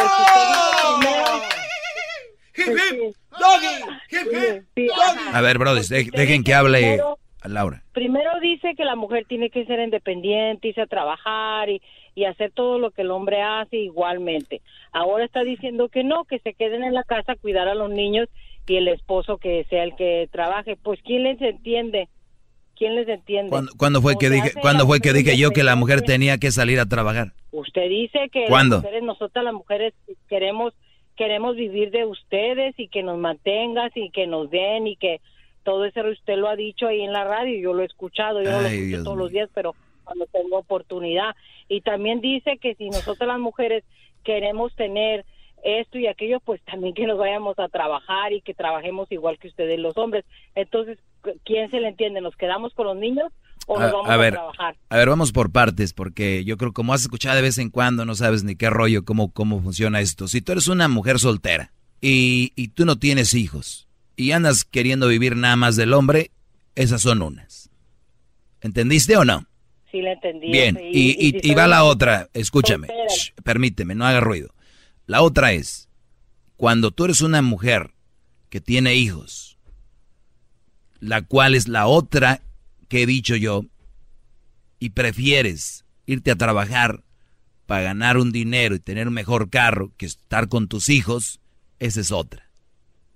¡Hip, hip! ¡Doggy! ¡Hip, hip! A ver, brothers, dejen que hable a Laura. Primero dice que la mujer tiene que ser independiente, irse a trabajar y, y hacer todo lo que el hombre hace igualmente. Ahora está diciendo que no, que se queden en la casa a cuidar a los niños y el esposo que sea el que trabaje. Pues ¿quién les entiende? ¿Quién les entiende? ¿Cuándo, fue que dije, ¿cuándo fue que dije yo que la mujer tenía que salir a trabajar? Usted dice que ¿Cuándo? las mujeres, nosotras las mujeres queremos queremos vivir de ustedes y que nos mantengas y que nos den y que todo eso usted lo ha dicho ahí en la radio, yo lo he escuchado, yo lo escucho Dios todos mío. los días, pero cuando tengo oportunidad. Y también dice que si nosotros las mujeres queremos tener esto y aquello, pues también que nos vayamos a trabajar y que trabajemos igual que ustedes los hombres. Entonces, ¿quién se le entiende? ¿Nos quedamos con los niños o nos A, vamos a a, ver, trabajar? a ver, vamos por partes, porque yo creo como has escuchado de vez en cuando, no sabes ni qué rollo, cómo, cómo funciona esto. Si tú eres una mujer soltera y, y tú no tienes hijos y andas queriendo vivir nada más del hombre, esas son unas. ¿Entendiste o no? Sí, le entendí. Bien, Sí, y, y- si y va la otra, escúchame, shh, permíteme, no haga ruido. La otra es, cuando tú eres una mujer que tiene hijos, la cual es la otra que he dicho yo, y prefieres irte a trabajar para ganar un dinero y tener un mejor carro que estar con tus hijos, esa es otra.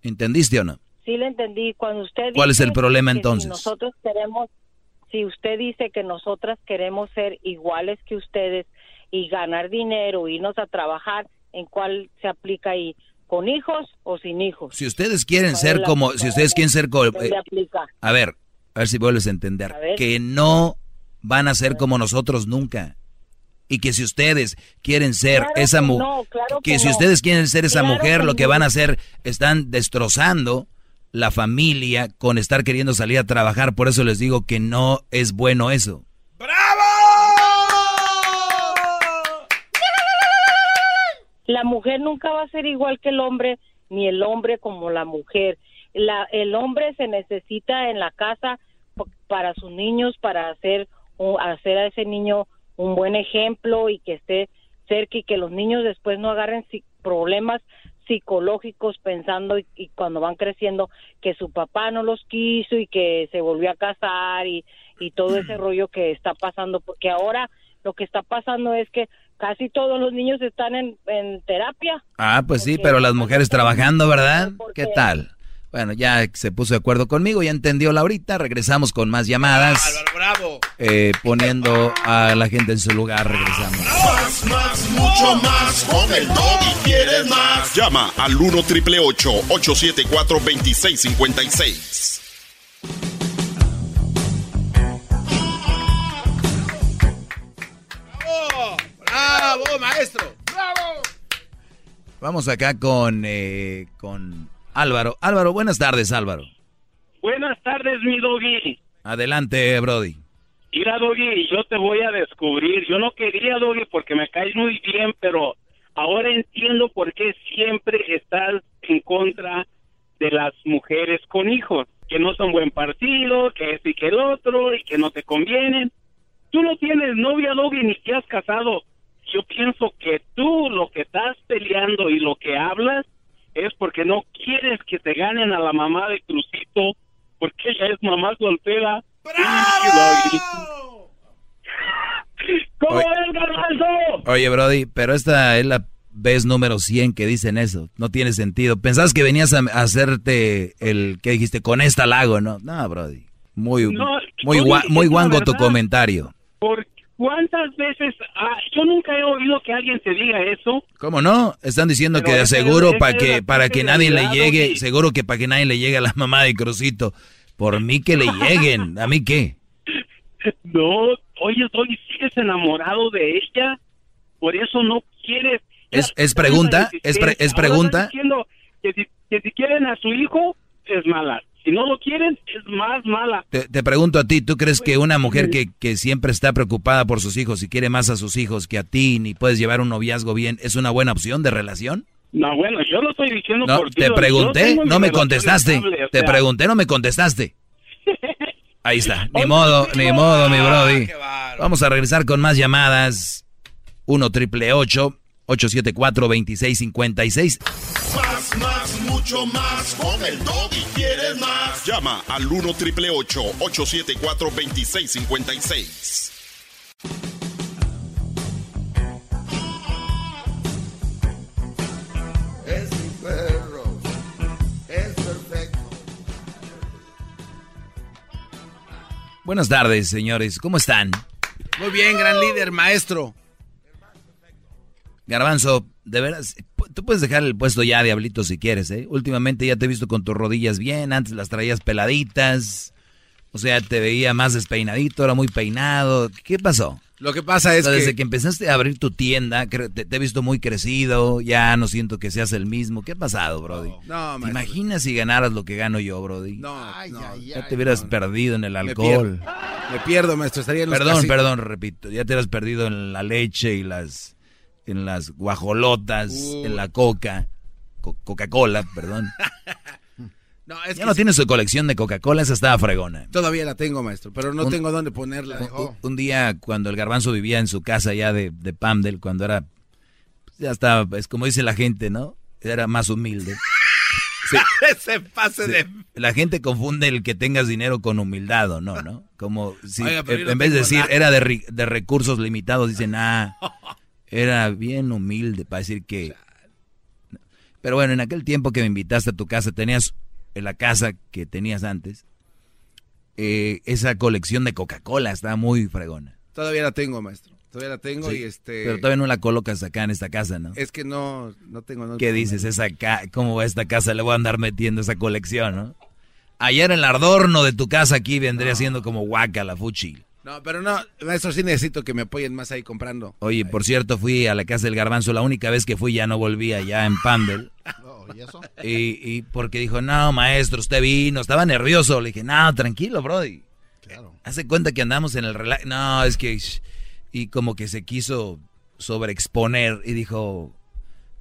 ¿Entendiste o no? Sí, le entendí. Cuando usted ¿Cuál es el problema entonces? Si nosotros queremos, si usted dice que nosotras queremos ser iguales que ustedes y ganar dinero, irnos a trabajar, ¿en cuál se aplica ahí? ¿Con hijos o sin hijos? Si ustedes quieren ¿Cuál ser como, si ustedes quieren ser como, ¿Dónde aplica? A ver, a ver si vuelves a entender. A. Que no van a ser como nosotros nunca. Y que si ustedes quieren ser Claro esa mujer, no, claro que, que si no. ustedes quieren ser esa Claro mujer, que lo que no. van a hacer, están destrozando la familia con estar queriendo salir a trabajar. Por eso les digo que no es bueno eso. La mujer nunca va a ser igual que el hombre, ni el hombre como la mujer. La, el hombre se necesita en la casa para sus niños, para hacer, hacer a ese niño un buen ejemplo y que esté cerca y que los niños después no agarren problemas psicológicos pensando y, y cuando van creciendo que su papá no los quiso y que se volvió a casar y, y todo ese rollo que está pasando porque ahora lo que está pasando es que casi todos los niños están en, en terapia Ah, pues sí, pero las mujeres trabajando, ¿verdad? ¿Qué tal? Bueno, ya se puso de acuerdo conmigo, ya entendió Laurita, regresamos con más llamadas. Bravo. eh, poniendo a la gente en su lugar, regresamos. Más, más, mucho más. Con el y quieres más. Llama al 1 triple 874 2656. ¡Bravo! ¡Bravo, maestro! ¡Bravo! Vamos acá con, eh, con Álvaro. Álvaro, buenas tardes, Álvaro. Buenas tardes, mi doggy. Adelante, Brody. Mira, doggy, yo te voy a descubrir. Yo no quería, doggy, porque me caes muy bien, pero ahora entiendo por qué siempre estás en contra de las mujeres con hijos, que no son buen partido, que este y que el otro, y que no te convienen. Tú no tienes novia, doggy, ni te has casado. Yo pienso que tú lo que estás peleando y lo que hablas es porque no quieres que te ganen a la mamá de Crucito, porque ella es mamá soltera. ¡Bravo! ¿Cómo Oye. es, garbanzo? Oye, Brody, pero esta es la vez número 100 que dicen eso. No tiene sentido. Pensabas que venías a, hacerte el que dijiste con esta lago, ¿no? No, Brody. Muy, No, muy, oye, gua- es muy guango tu comentario. ¿Por cuántas veces? ah, yo nunca he oído que alguien te diga eso. ¿Cómo no? Están diciendo Pero que de seguro para que para que nadie le llegue, Doggy. seguro que para que nadie le llegue a la mamá de Crucito. Por mí que le lleguen, ¿a mí qué? No, oye, Dolly, sigues enamorado de ella, por eso no quieres. ¿Es, es pregunta? ¿Es, pre- es pregunta? diciendo que si, que si quieren a su hijo, es mala. Si no lo quieren, es más mala. Te, te pregunto a ti, ¿tú crees que una mujer que, que siempre está preocupada por sus hijos y quiere más a sus hijos que a ti, ni puedes llevar un noviazgo bien, es una buena opción de relación? No, bueno, yo lo estoy diciendo No, por ti, te pregunté, no me contestaste. estable, o Te sea, pregunté, no me contestaste. Ahí está, ni modo, ni modo, mi brody. Vamos a regresar con más llamadas. 1 triple 874 2656 Más, más, mucho más. Con el y quieres más. Llama al 1 triple 874 2656. Es mi perro. Es perfecto. Buenas tardes, señores. ¿Cómo están? Muy bien, gran líder, maestro. Garbanzo, de veras, tú puedes dejar el puesto ya, Diablito, si quieres, ¿eh? Últimamente ya te he visto con tus rodillas bien, antes las traías peladitas, o sea, te veía más despeinadito, ahora muy peinado. ¿Qué pasó? Lo que pasa es O sea, que... Desde que empezaste a abrir tu tienda, te, te he visto muy crecido, ya no siento que seas el mismo. ¿Qué ha pasado, Brody? No, ¿Te maestro. imaginas si ganaras lo que gano yo, Brody? No, no. ya te hubieras perdido en el Me alcohol. pierdo. Me pierdo, maestro. Estaría en los Perdón, casi- perdón, repito. Ya te hubieras perdido en la leche y las en las guajolotas, Uh. en la coca, Co- Coca-Cola, perdón. No, es ya que no sí. tiene su colección de Coca-Cola, esa estaba fregona. Todavía la tengo, maestro, pero no Un- tengo dónde ponerla. Un, un día cuando el garbanzo vivía en su casa ya de, de Pamdel, cuando era, ya estaba, es como dice la gente, ¿no? Era más humilde. Sí. Ese pase Sí. de... La gente confunde el que tengas dinero con humildad o no, ¿no? Como si Oiga, en vez de decir nada. era de, de recursos limitados, dicen, ah, era bien humilde para decir que... Pero bueno, en aquel tiempo que me invitaste a tu casa, tenías en la casa que tenías antes, eh, esa colección de Coca-Cola estaba muy fregona. Todavía la tengo, maestro. Todavía la tengo Sí, y este... Pero todavía no la colocas acá en esta casa, ¿no? Es que no, no tengo dónde ¿Qué dices? Esa ca- ¿Cómo va esta casa? Le voy a andar metiendo esa colección, ¿no? Ayer el adorno de tu casa aquí vendría siendo como guaca la fuchi. No, pero no, maestro, sí necesito que me apoyen más ahí comprando. Oye, por cierto, fui a la casa del garbanzo. La única vez que fui ya no volví allá en Pandel. ¿Y eso? Y, y porque dijo, no, maestro, usted vino. Estaba nervioso. Le dije, no, tranquilo, Brody. Claro. Hace cuenta que andamos en el relax. No, es que... Y como que se quiso sobreexponer y dijo...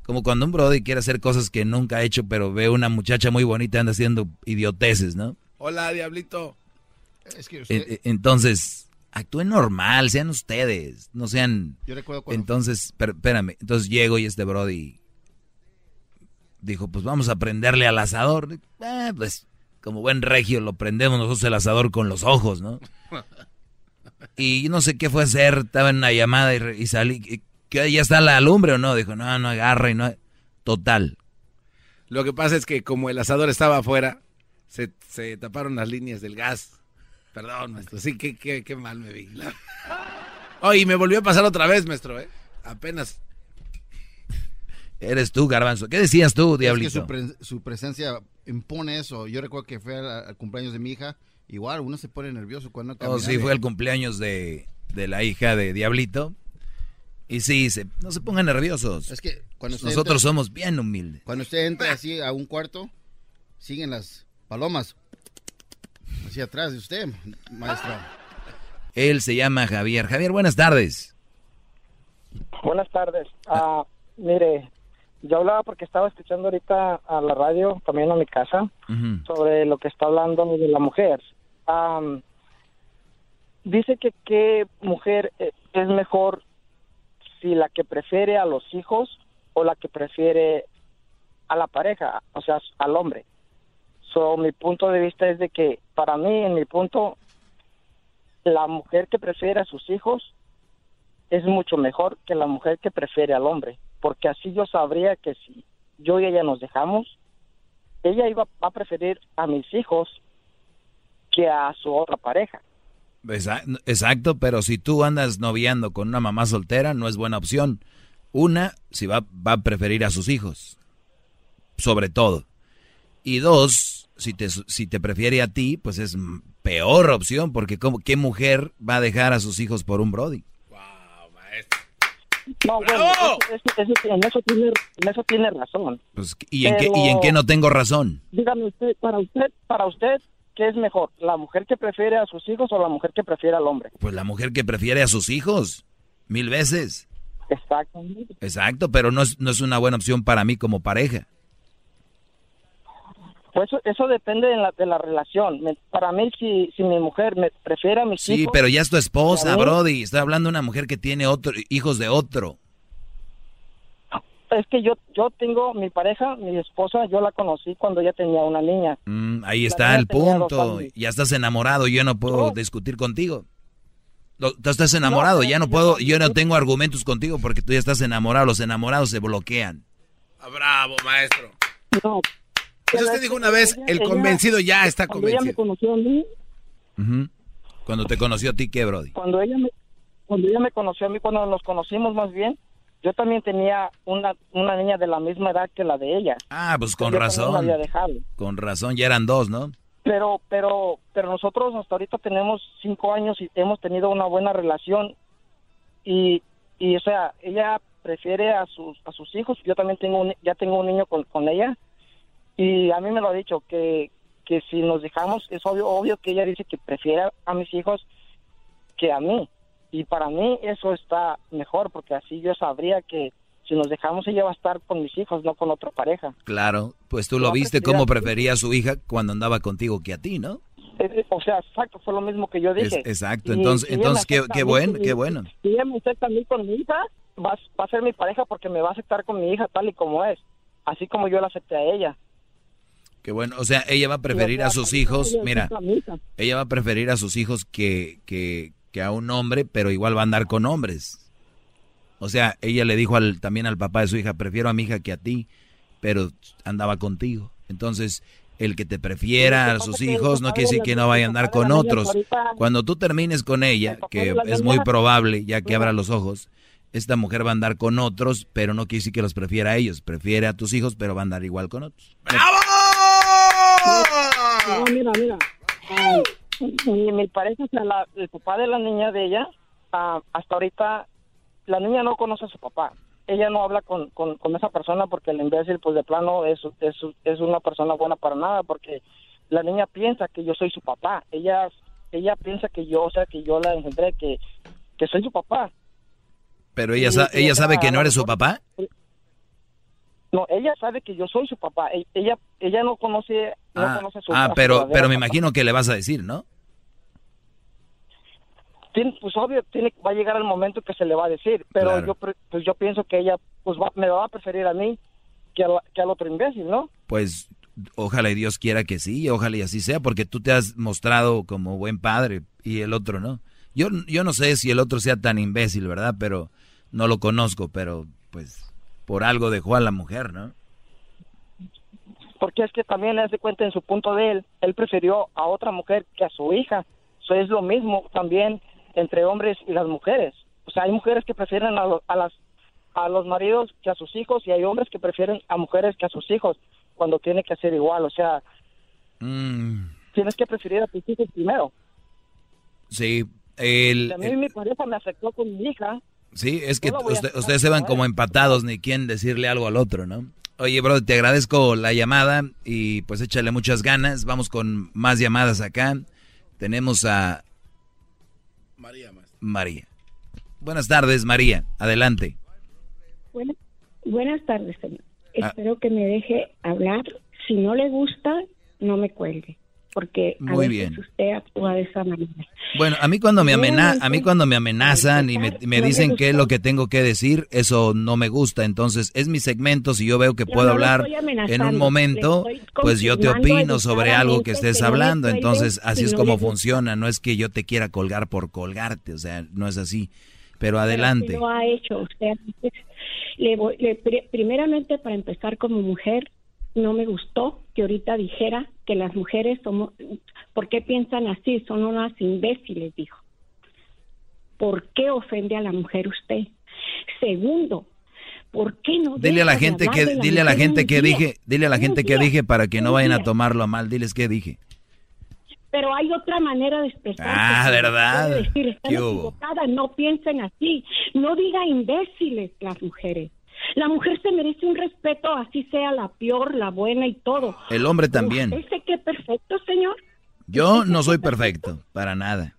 Como cuando un Brody quiere hacer cosas que nunca ha hecho, pero ve una muchacha muy bonita y anda haciendo idioteces, ¿no? Hola, diablito. Es que usted... Entonces, actúen normal, sean ustedes, no sean... Yo recuerdo cuando- Entonces, per- espérame, entonces llego y este Brody dijo, pues vamos a prenderle al asador. Eh, pues, como buen regio, lo prendemos nosotros el asador con los ojos, ¿no? Y no sé qué fue a hacer, estaba en una llamada y, re- y salí, y- ¿qué, ¿ya está la lumbre o no? Dijo, no, no agarra y no... Total, Lo que pasa es que como el asador estaba afuera, se, se taparon las líneas del gas. Perdón, maestro. Sí, qué, qué, qué mal me vi. Oh, y me volvió a pasar otra vez, maestro, ¿eh? Apenas. eres tú, Garbanzo. ¿Qué decías tú, Es que Diablito? su, pre- su presencia impone eso. Yo recuerdo que fue al, al cumpleaños de mi hija. Igual, uno se pone nervioso cuando Oh, camina. sí, fue el cumpleaños de, de la hija de Diablito. Y sí, se- no se pongan nerviosos. Es que cuando usted Nosotros entra- somos bien humildes. Cuando usted entra así a un cuarto, siguen las palomas. Así atrás de usted, maestro. Él se llama Javier. Javier, buenas tardes. Buenas tardes. Ah, mire, yo hablaba porque estaba escuchando ahorita a la radio, también a mi casa, sobre lo que está hablando de la mujer. Am, dice que qué mujer eh, es mejor si la que prefiere a los hijos o la que prefiere a la pareja, o sea, al hombre. So, mi punto de vista es de que para mí, en mi punto, la mujer que prefiere a sus hijos es mucho mejor que la mujer que prefiere al hombre, porque así yo sabría que si yo y ella nos dejamos, ella iba a preferir a mis hijos que a su otra pareja. Exa- Exacto, pero si tú andas noviando con una mamá soltera, no es buena opción. Una, si va, va a preferir a sus hijos, sobre todo. Y dos, si te, si te prefiere a ti, pues es peor opción, porque como, ¿qué mujer va a dejar a sus hijos por un Brody? No, bueno, eso- eso- eso- en, eso tiene, en eso tiene razón. Pues, ¿y, en qué, ¿Y en qué no tengo razón? Dígame usted, para usted, para usted, ¿qué es mejor? ¿La mujer que prefiere a sus hijos o la mujer que prefiere al hombre? Pues la mujer que prefiere a sus hijos, mil veces. Exactamente. Exacto, pero no es, no es una buena opción para mí como pareja. Pues eso, eso depende de la, de la relación. Me- para mí, si, si mi mujer me prefiere a mis Sí, hijos... pero ya es tu esposa, ¿a mí? Brody. Estoy hablando de una mujer que tiene otro, hijos de otro. Es que yo, yo tengo mi pareja, mi esposa, yo la conocí cuando ella tenía una niña. Mm, ahí está niña el punto. Ya estás enamorado, yo no puedo discutir contigo. Tú estás enamorado, ya no puedo, yo no tengo argumentos contigo porque tú ya estás enamorado. Los enamorados se bloquean. Ah, bravo, maestro. No. Eso usted dijo una vez, el convencido ya está Cuando ella me convencido. conoció a mí, Ujú. Cuando te conoció a ti, ¿qué, Brody? cuando ella me, cuando ella me conoció a mí, cuando nos conocimos más bien, yo también tenía una, una niña de la misma edad que la de ella. Ah, pues con razón. había dejado. Con razón, ya eran dos, ¿no? Pero, pero, pero nosotros hasta ahorita tenemos cinco años y hemos tenido una buena relación y, y o sea, ella prefiere a sus, a sus hijos. Yo también tengo un, ya tengo un niño con, con ella y a mí me lo ha dicho que, que si nos dejamos es obvio, obvio que ella dice que prefiere a mis hijos que a mí y para mí eso está mejor porque así yo sabría que si nos dejamos ella va a estar con mis hijos, no con otra pareja. Claro, pues tú lo viste cómo prefería a su hija cuando andaba contigo que a ti, ¿no? O sea, exacto, fue lo mismo que yo Es- dije. exacto, Y entonces, entonces qué, bueno, qué bueno. Si ella me acepta a mí con mi hija, va, va a ser mi pareja porque me va a aceptar con mi hija tal y como es. Así como yo la acepté a ella. Qué bueno, o sea, ella va a preferir a sus hijos, mira, ella va a preferir a sus hijos que, que, que a un hombre, pero igual va a andar con hombres. O sea, ella le dijo al, también al papá de su hija, prefiero a mi hija que a ti, pero andaba contigo. Entonces, el que te prefiera a sus hijos no quiere decir que no vaya a andar con otros. Cuando tú termines con ella, que es muy probable, ya que abra los ojos, esta mujer va a andar con otros, pero no quiere decir que los prefiera a ellos. Prefiere a tus hijos, pero va a andar igual con otros. No, mira, mira. Ah, mi pareja, o sea, la- el papá de la niña de ella, ah, hasta ahorita, la niña no conoce a su papá. Ella no habla con, con, con esa persona porque el imbécil, pues de plano, es, es, es una persona buena para nada porque la niña piensa que yo soy su papá. Ella ella piensa que yo, o sea, que yo la engendré, que, que soy su papá. Pero ella, sa- ella sabe que no eres su papá. No, ella sabe que yo soy su papá. E- Ella ella no conoce, no Ah, conoce a su ah, a su pero, pero me papá. imagino que le vas a decir, ¿no? pues obvio, tiene, va a llegar el momento que se le va a decir, pero Claro. yo pues yo pienso que ella pues va- me va a preferir a mí que, al- que al otro imbécil, ¿no? Pues ojalá y Dios quiera que sí, ojalá y así sea, porque tú te has mostrado como buen padre y el otro no. Yo, yo no sé si el otro sea tan imbécil, ¿verdad? Pero no lo conozco, pero pues por algo dejó a la mujer, ¿no? Porque es que también le de cuenta en su punto de él, él prefirió a otra mujer que a su hija. Eso es lo mismo también entre hombres y las mujeres. O sea, hay mujeres que prefieren a, lo- a las a los maridos que a sus hijos y hay hombres que prefieren a mujeres que a sus hijos cuando tiene que ser igual. O sea, Mm, tienes que preferir a tus hijos primero. sí, el, a mí mi pareja me afectó con mi hija. Sí, es que No usted- ustedes se van ¿no? como empatados, ni quién decirle algo al otro, ¿no? Oye, bro, te agradezco la llamada y pues échale muchas ganas. Vamos con más llamadas acá. Tenemos a María más. María. Buenas tardes, María. Adelante. Buenas, buenas tardes, señor. Ah. Espero que me deje hablar. Si no le gusta, no me cuelgue, porque a Muy veces bien. usted actúa de esa manera. Bueno, a mí cuando me No, amena, no, a mí cuando me amenazan y me, me dicen qué es lo que tengo que decir, eso no me gusta. Entonces, es mi segmento. Si yo veo que puedo hablar en un momento, pues yo te opino sobre algo que estés hablando. Entonces, así es como funciona. No es que yo te quiera colgar por colgarte, o sea, no es así. Pero adelante. lo ha hecho usted. Le primeramente, para empezar como mujer, no me gustó que ahorita dijera que las mujeres somos, ¿por qué piensan así? Son unas imbéciles, dijo. ¿Por qué ofende a la mujer usted? Segundo, ¿por qué no Dile a la gente que la dile a la gente que día? dije, dile a la gente que dije para que no vayan a tomarlo a mal. Diles qué dije. pero hay otra manera de expresarse. Ah. ¿verdad? No piensen así. No diga imbéciles las mujeres. La mujer se merece un respeto, así sea la peor, la buena y todo. El hombre también. ¿Usted se que perfecto, señor? Yo no soy perfecto, para nada.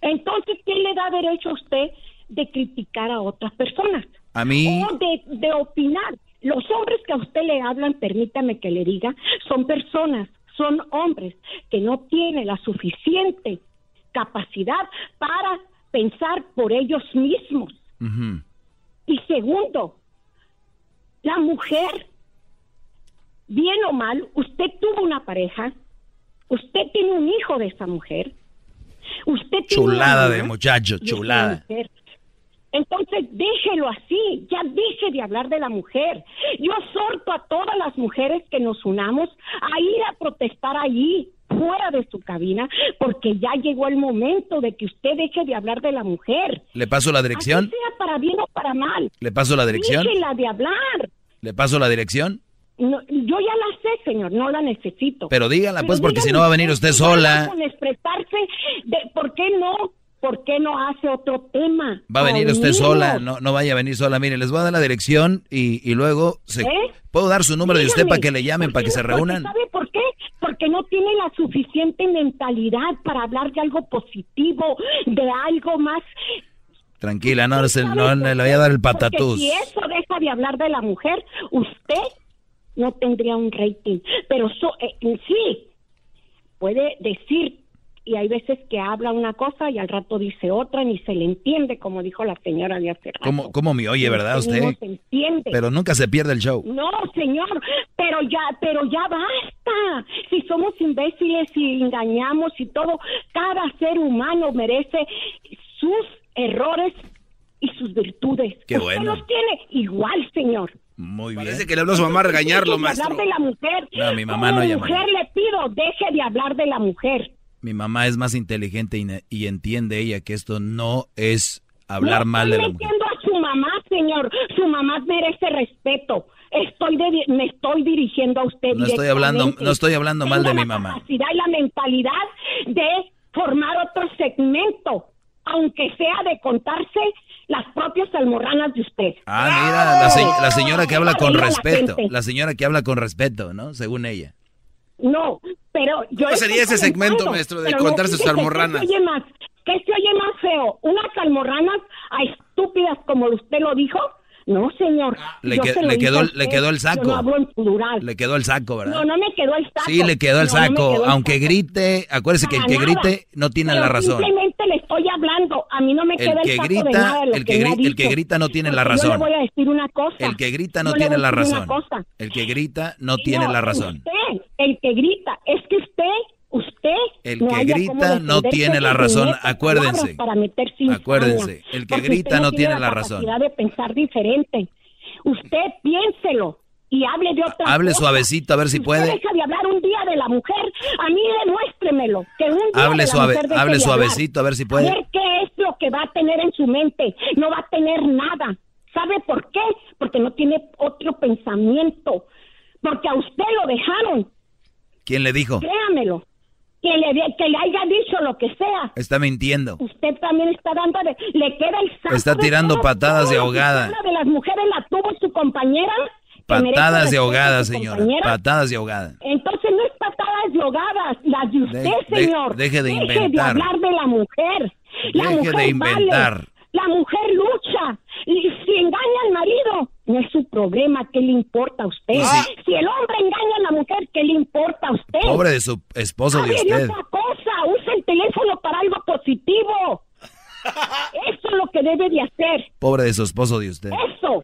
Entonces, ¿quién le da derecho a usted de criticar a otras personas? A mí, O de, de opinar. Los hombres que a usted le hablan, permítame que le diga, son personas, son hombres que no tienen la suficiente capacidad para pensar por ellos mismos. Y segundo, la mujer, bien o mal, usted tuvo una pareja, usted tiene un hijo de esa mujer, usted tiene chulada mamá de muchacho, chulada. mujer. Entonces, déjelo así, ya deje de hablar de la mujer. Yo exhorto a todas las mujeres que nos unamos a ir a protestar allí, fuera de su cabina, porque ya llegó el momento de que usted deje de hablar de la mujer. ¿Le paso la Así dirección? sea para bien o para mal. ¿Le paso la dirección? Déjela de hablar. ¿Le paso la dirección? No, yo ya la sé, señor, no la necesito. Pero dígala, pues, porque si dígame no va a venir usted sola. Con expresarse de por qué no, por qué no hace otro tema. Va a venir usted sola, no, no vaya a venir sola. Mire, les voy a dar la dirección y, y luego... Se, ¿Eh? ¿Puedo dar su número de usted Dígame, para que le llamen, para que se reúnan? ¿Sabe por qué? Porque no tiene la suficiente mentalidad para hablar de algo positivo, de algo más. Tranquila, no, se- no le voy a dar el Porque patatús. si eso deja de hablar de la mujer, usted no tendría un rating. Pero so- eh, en sí, puede decir, y hay veces que habla una cosa y al rato dice otra, ni se le entiende, como dijo la señora de hace rato. ¿Cómo, cómo me oye, verdad, No usted? se entiende. Pero nunca se pierde el show. No, señor, pero ya, pero ya basta. Si somos imbéciles y engañamos y todo, cada ser humano merece sus errores y sus virtudes. Qué Usted bueno. los tiene igual, señor. Muy bien. Parece que le habló a su mamá a regañarlo, maestro. hablar de la mujer. No, mi mamá Como no llama. mujer le pido, deje de hablar de la mujer. Mi mamá es más inteligente y, y entiende ella que esto no es hablar no mal de la mujer. a su mamá, señor. Su mamá merece respeto. Estoy de- me estoy dirigiendo a usted. No estoy hablando, no estoy hablando mal de mi la mamá. capacidad y la mentalidad de formar otro segmento, aunque sea de contarse las propias almorranas de usted. Ah, mira, la, se- la señora que habla con la respeto. La señora que habla con respeto, ¿no? Según ella. No, pero yo ¿Cómo sería ese segmento, maestro, de contarse sus almorranas? ¿Qué se oye más? ¿Qué se oye más feo? ¿Unas almorranas a estúpidas como usted lo dijo? No, señor. Le, Yo que- se le quedó, le quedó el no saco. hablo en plural. Le quedó el saco, ¿verdad? No, no me quedó el saco. Sí, le quedó el No, no me saco. quedó el Aunque saco. grite, acuérdese que el que nada. grite no tiene Pero la razón. Simplemente le estoy hablando a mí no me queda el, que saco grita, de nada de lo el que, grita, el que grita no tiene la Porque Yo razón. le voy a decir una cosa. El que grita no le tiene la razón. El que grita no tiene la razón. Usted, el que grita, es que usted, usted. El no que haya grita no tiene la razón, acuérdense. Para Acuérdense, el que grita no tiene la razón. de pensar diferente. Usted piénselo y hable de otra Hable cosa. suavecito a ver si puede. deja de hablar un día de la mujer, a mí demuéstremelo. Que un día Hable de la suave, mujer deje hable hablar. suavecito a ver si puede. A ver qué es lo que va a tener en su mente. No va a tener nada. ¿Sabe por qué? Porque no tiene otro pensamiento. Porque a usted lo dejaron. ¿Quién le dijo? Créamelo. Que le, de- que le haya dicho lo que sea. Está mintiendo. Usted también está dando, de- le queda el saco Está tirando patadas de ahogada. habla de las mujeres la tuvo su compañera. Patadas de ahogada, señora. compañera. Patadas de ahogada. Entonces no es patadas de ahogadas, las de usted, De- de- señor. deje de Deje de hablar de la mujer. La Deje mujer de inventar. vale. La mujer lucha. Y si engaña al marido, no es su problema. ¿Qué le importa a usted? Si el hombre engaña a la mujer, ¿qué le importa a usted? Pobre de su esposo de usted. otra cosa. Use el teléfono para algo positivo. Eso es lo que debe de hacer. Pobre de su esposo de usted. Eso.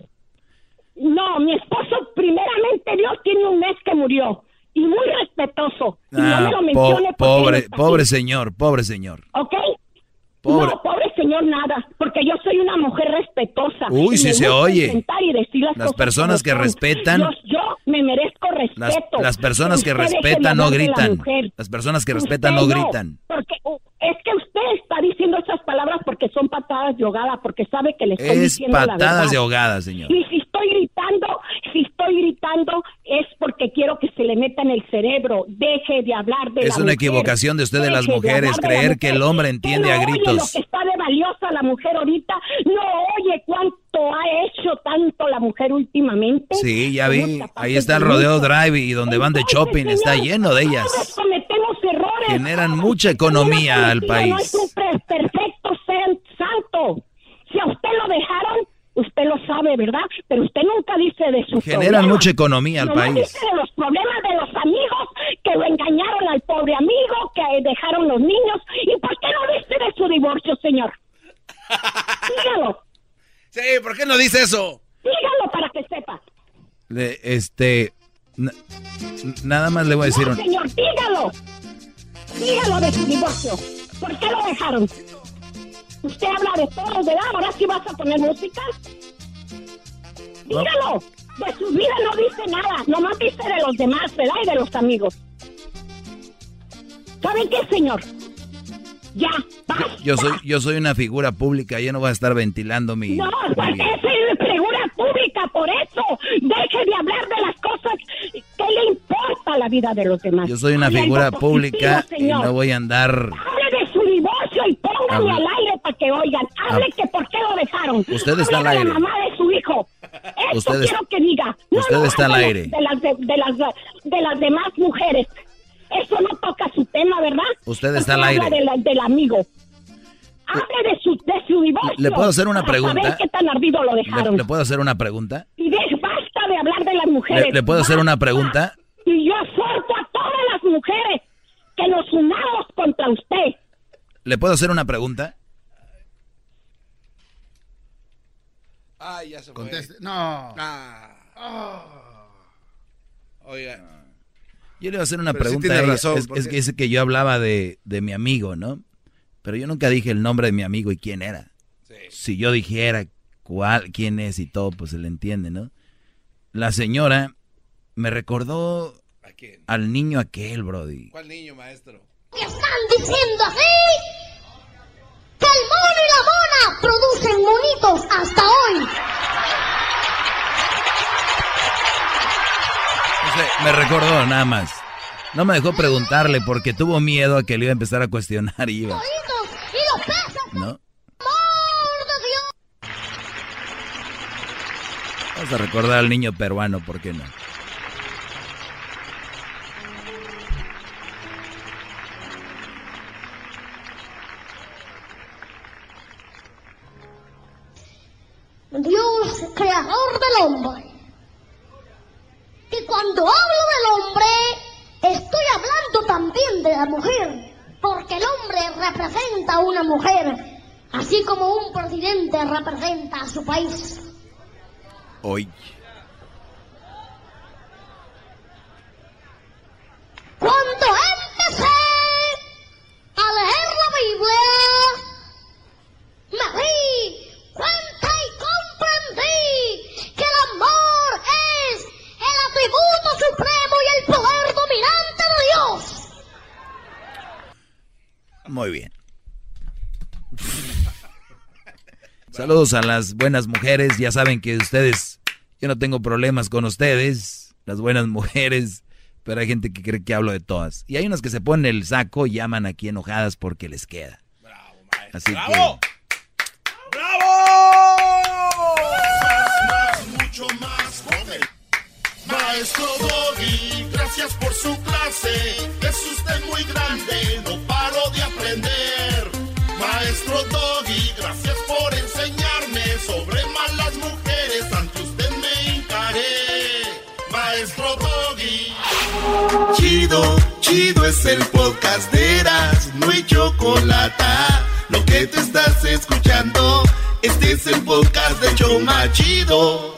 No, mi esposo, primeramente Dios, tiene un mes que murió. Y muy respetuoso. Y no me Ah, lo po- mencione porque pobre, pobre señor, pobre señor. ¿Ok? Pobre. No, pobre señor, nada. Porque yo soy una mujer respetuosa. Uy, me se oye. y decir las Las personas que respetan- Yo, yo me merezco respeto. Las, las personas que respetan no gritan. Las personas que respetan no no, gritan. Porque es que usted está diciendo esas palabras porque son patadas de ahogada, porque sabe que le estoy Es diciendo la verdad. patadas de ahogada, señor. Y si estoy gritando, si estoy gritando es porque quiero que se le meta en el cerebro. Deje de hablar de Es la una mujer. equivocación de usted de las Deje mujeres, hablar de la creer que el mujer. hombre entiende no a Oye lo gritos. que está de valiosa la mujer ahorita. No oye cuánto ha hecho tanto la mujer últimamente. Sí, ya vi. Ahí está el de rodeo drive y donde van de shopping está señor, lleno de ellas. cometemos errores. Generan mucha economía al Mentira, No es país. un perfecto santo. Si a usted lo dejaron, usted lo sabe, ¿verdad? Pero usted nunca dice de su Generan mucha economía al país. dice de los problemas de los amigos que lo engañaron al pobre amigo, que dejaron los niños. ¿Y por qué no dice de su divorcio, señor? Dígalo, Sí, ¿por qué no dice eso? dígalo para que sepa. Le- este. na- nada más le voy a decir No, un. señor, dígalo. Dígalo de su divorcio. ¿Por qué lo dejaron? Usted habla de todos, ¿verdad? Ahora sí vas a poner música. Dígalo. De su vida no dice nada. Nomás dice de los demás, ¿verdad? Y de los amigos. ¿Saben qué, señor? Ya, basta. Yo soy, yo soy una figura pública, yo no voy a estar ventilando mi. No, pues esa es figura pública, por eso. Deje de hablar de las cosas que le importa a la vida de los demás. Yo soy una figura pública y no voy a andar. Hable de su divorcio y póngame al aire para que oigan. Hable que por qué lo dejaron. Usted está al aire. la mamá de su hijo. Eso Usted quiero que diga. No, usted no, está al aire. De las, de, de las, de las demás mujeres. Eso no toca su tema, ¿verdad? Usted está al Porque habla aire. de la- del amigo. Hable de su, de su divorcio. ¿Le puedo hacer una pregunta? saber qué tan ardido lo ¿Le, dejaron. le puedo hacer una pregunta? Y de, basta de hablar de las mujeres. ¿Le, le puedo hacer una Basta. pregunta? Y yo exhorto a todas las mujeres que nos unamos contra usted. ¿Le puedo hacer una pregunta? Ay, ya se fue. Conteste. No. Ah. Oiga. Yo le voy a hacer una Pero sí pregunta. tiene ella. razón, es, que dice que yo hablaba de, de mi amigo, ¿no? Pero yo nunca dije el nombre de mi amigo y quién era. Si yo dijera cuál, quién es y todo, pues se le entiende, ¿no? La señora me recordó ¿A quién? al niño aquel, Brody. ¿Cuál niño, maestro? Que están diciendo así que el mono y la mona producen monitos hasta hoy. Me recordó nada más. No me dejó preguntarle porque tuvo miedo a que le iba a empezar a cuestionar y iba, ¿no? amor de Dios. Vamos a recordar al niño peruano, ¿por qué no? Dios, creador del hombre. Y cuando hablo del hombre, estoy hablando también de la mujer, porque el hombre representa a una mujer. así como un presidente representa a su país. Hoy. Cuando empecé a leer la Biblia, me di cuenta que el amor es el atributo supremo y el poder dominante de Dios. Muy bien. Saludos a las buenas mujeres. Ya saben que ustedes, yo no tengo problemas con ustedes, las buenas mujeres, pero hay gente que cree que hablo de todas. Y hay unas que se ponen el saco y llaman aquí enojadas porque les queda. Bravo, maestro. Así ¡Bravo! que. Más, más con maestro Doggy. Gracias por su clase. Es usted muy grande. No paro de aprender. Maestro Doggy, gracias por enseñarme sobre malas mujeres. Ante usted me hincaré. Maestro Doggy. Chido, chido es el podcast de Eras. No hay chocolate. Lo que te estás escuchando, este es el podcast de Choma Chido.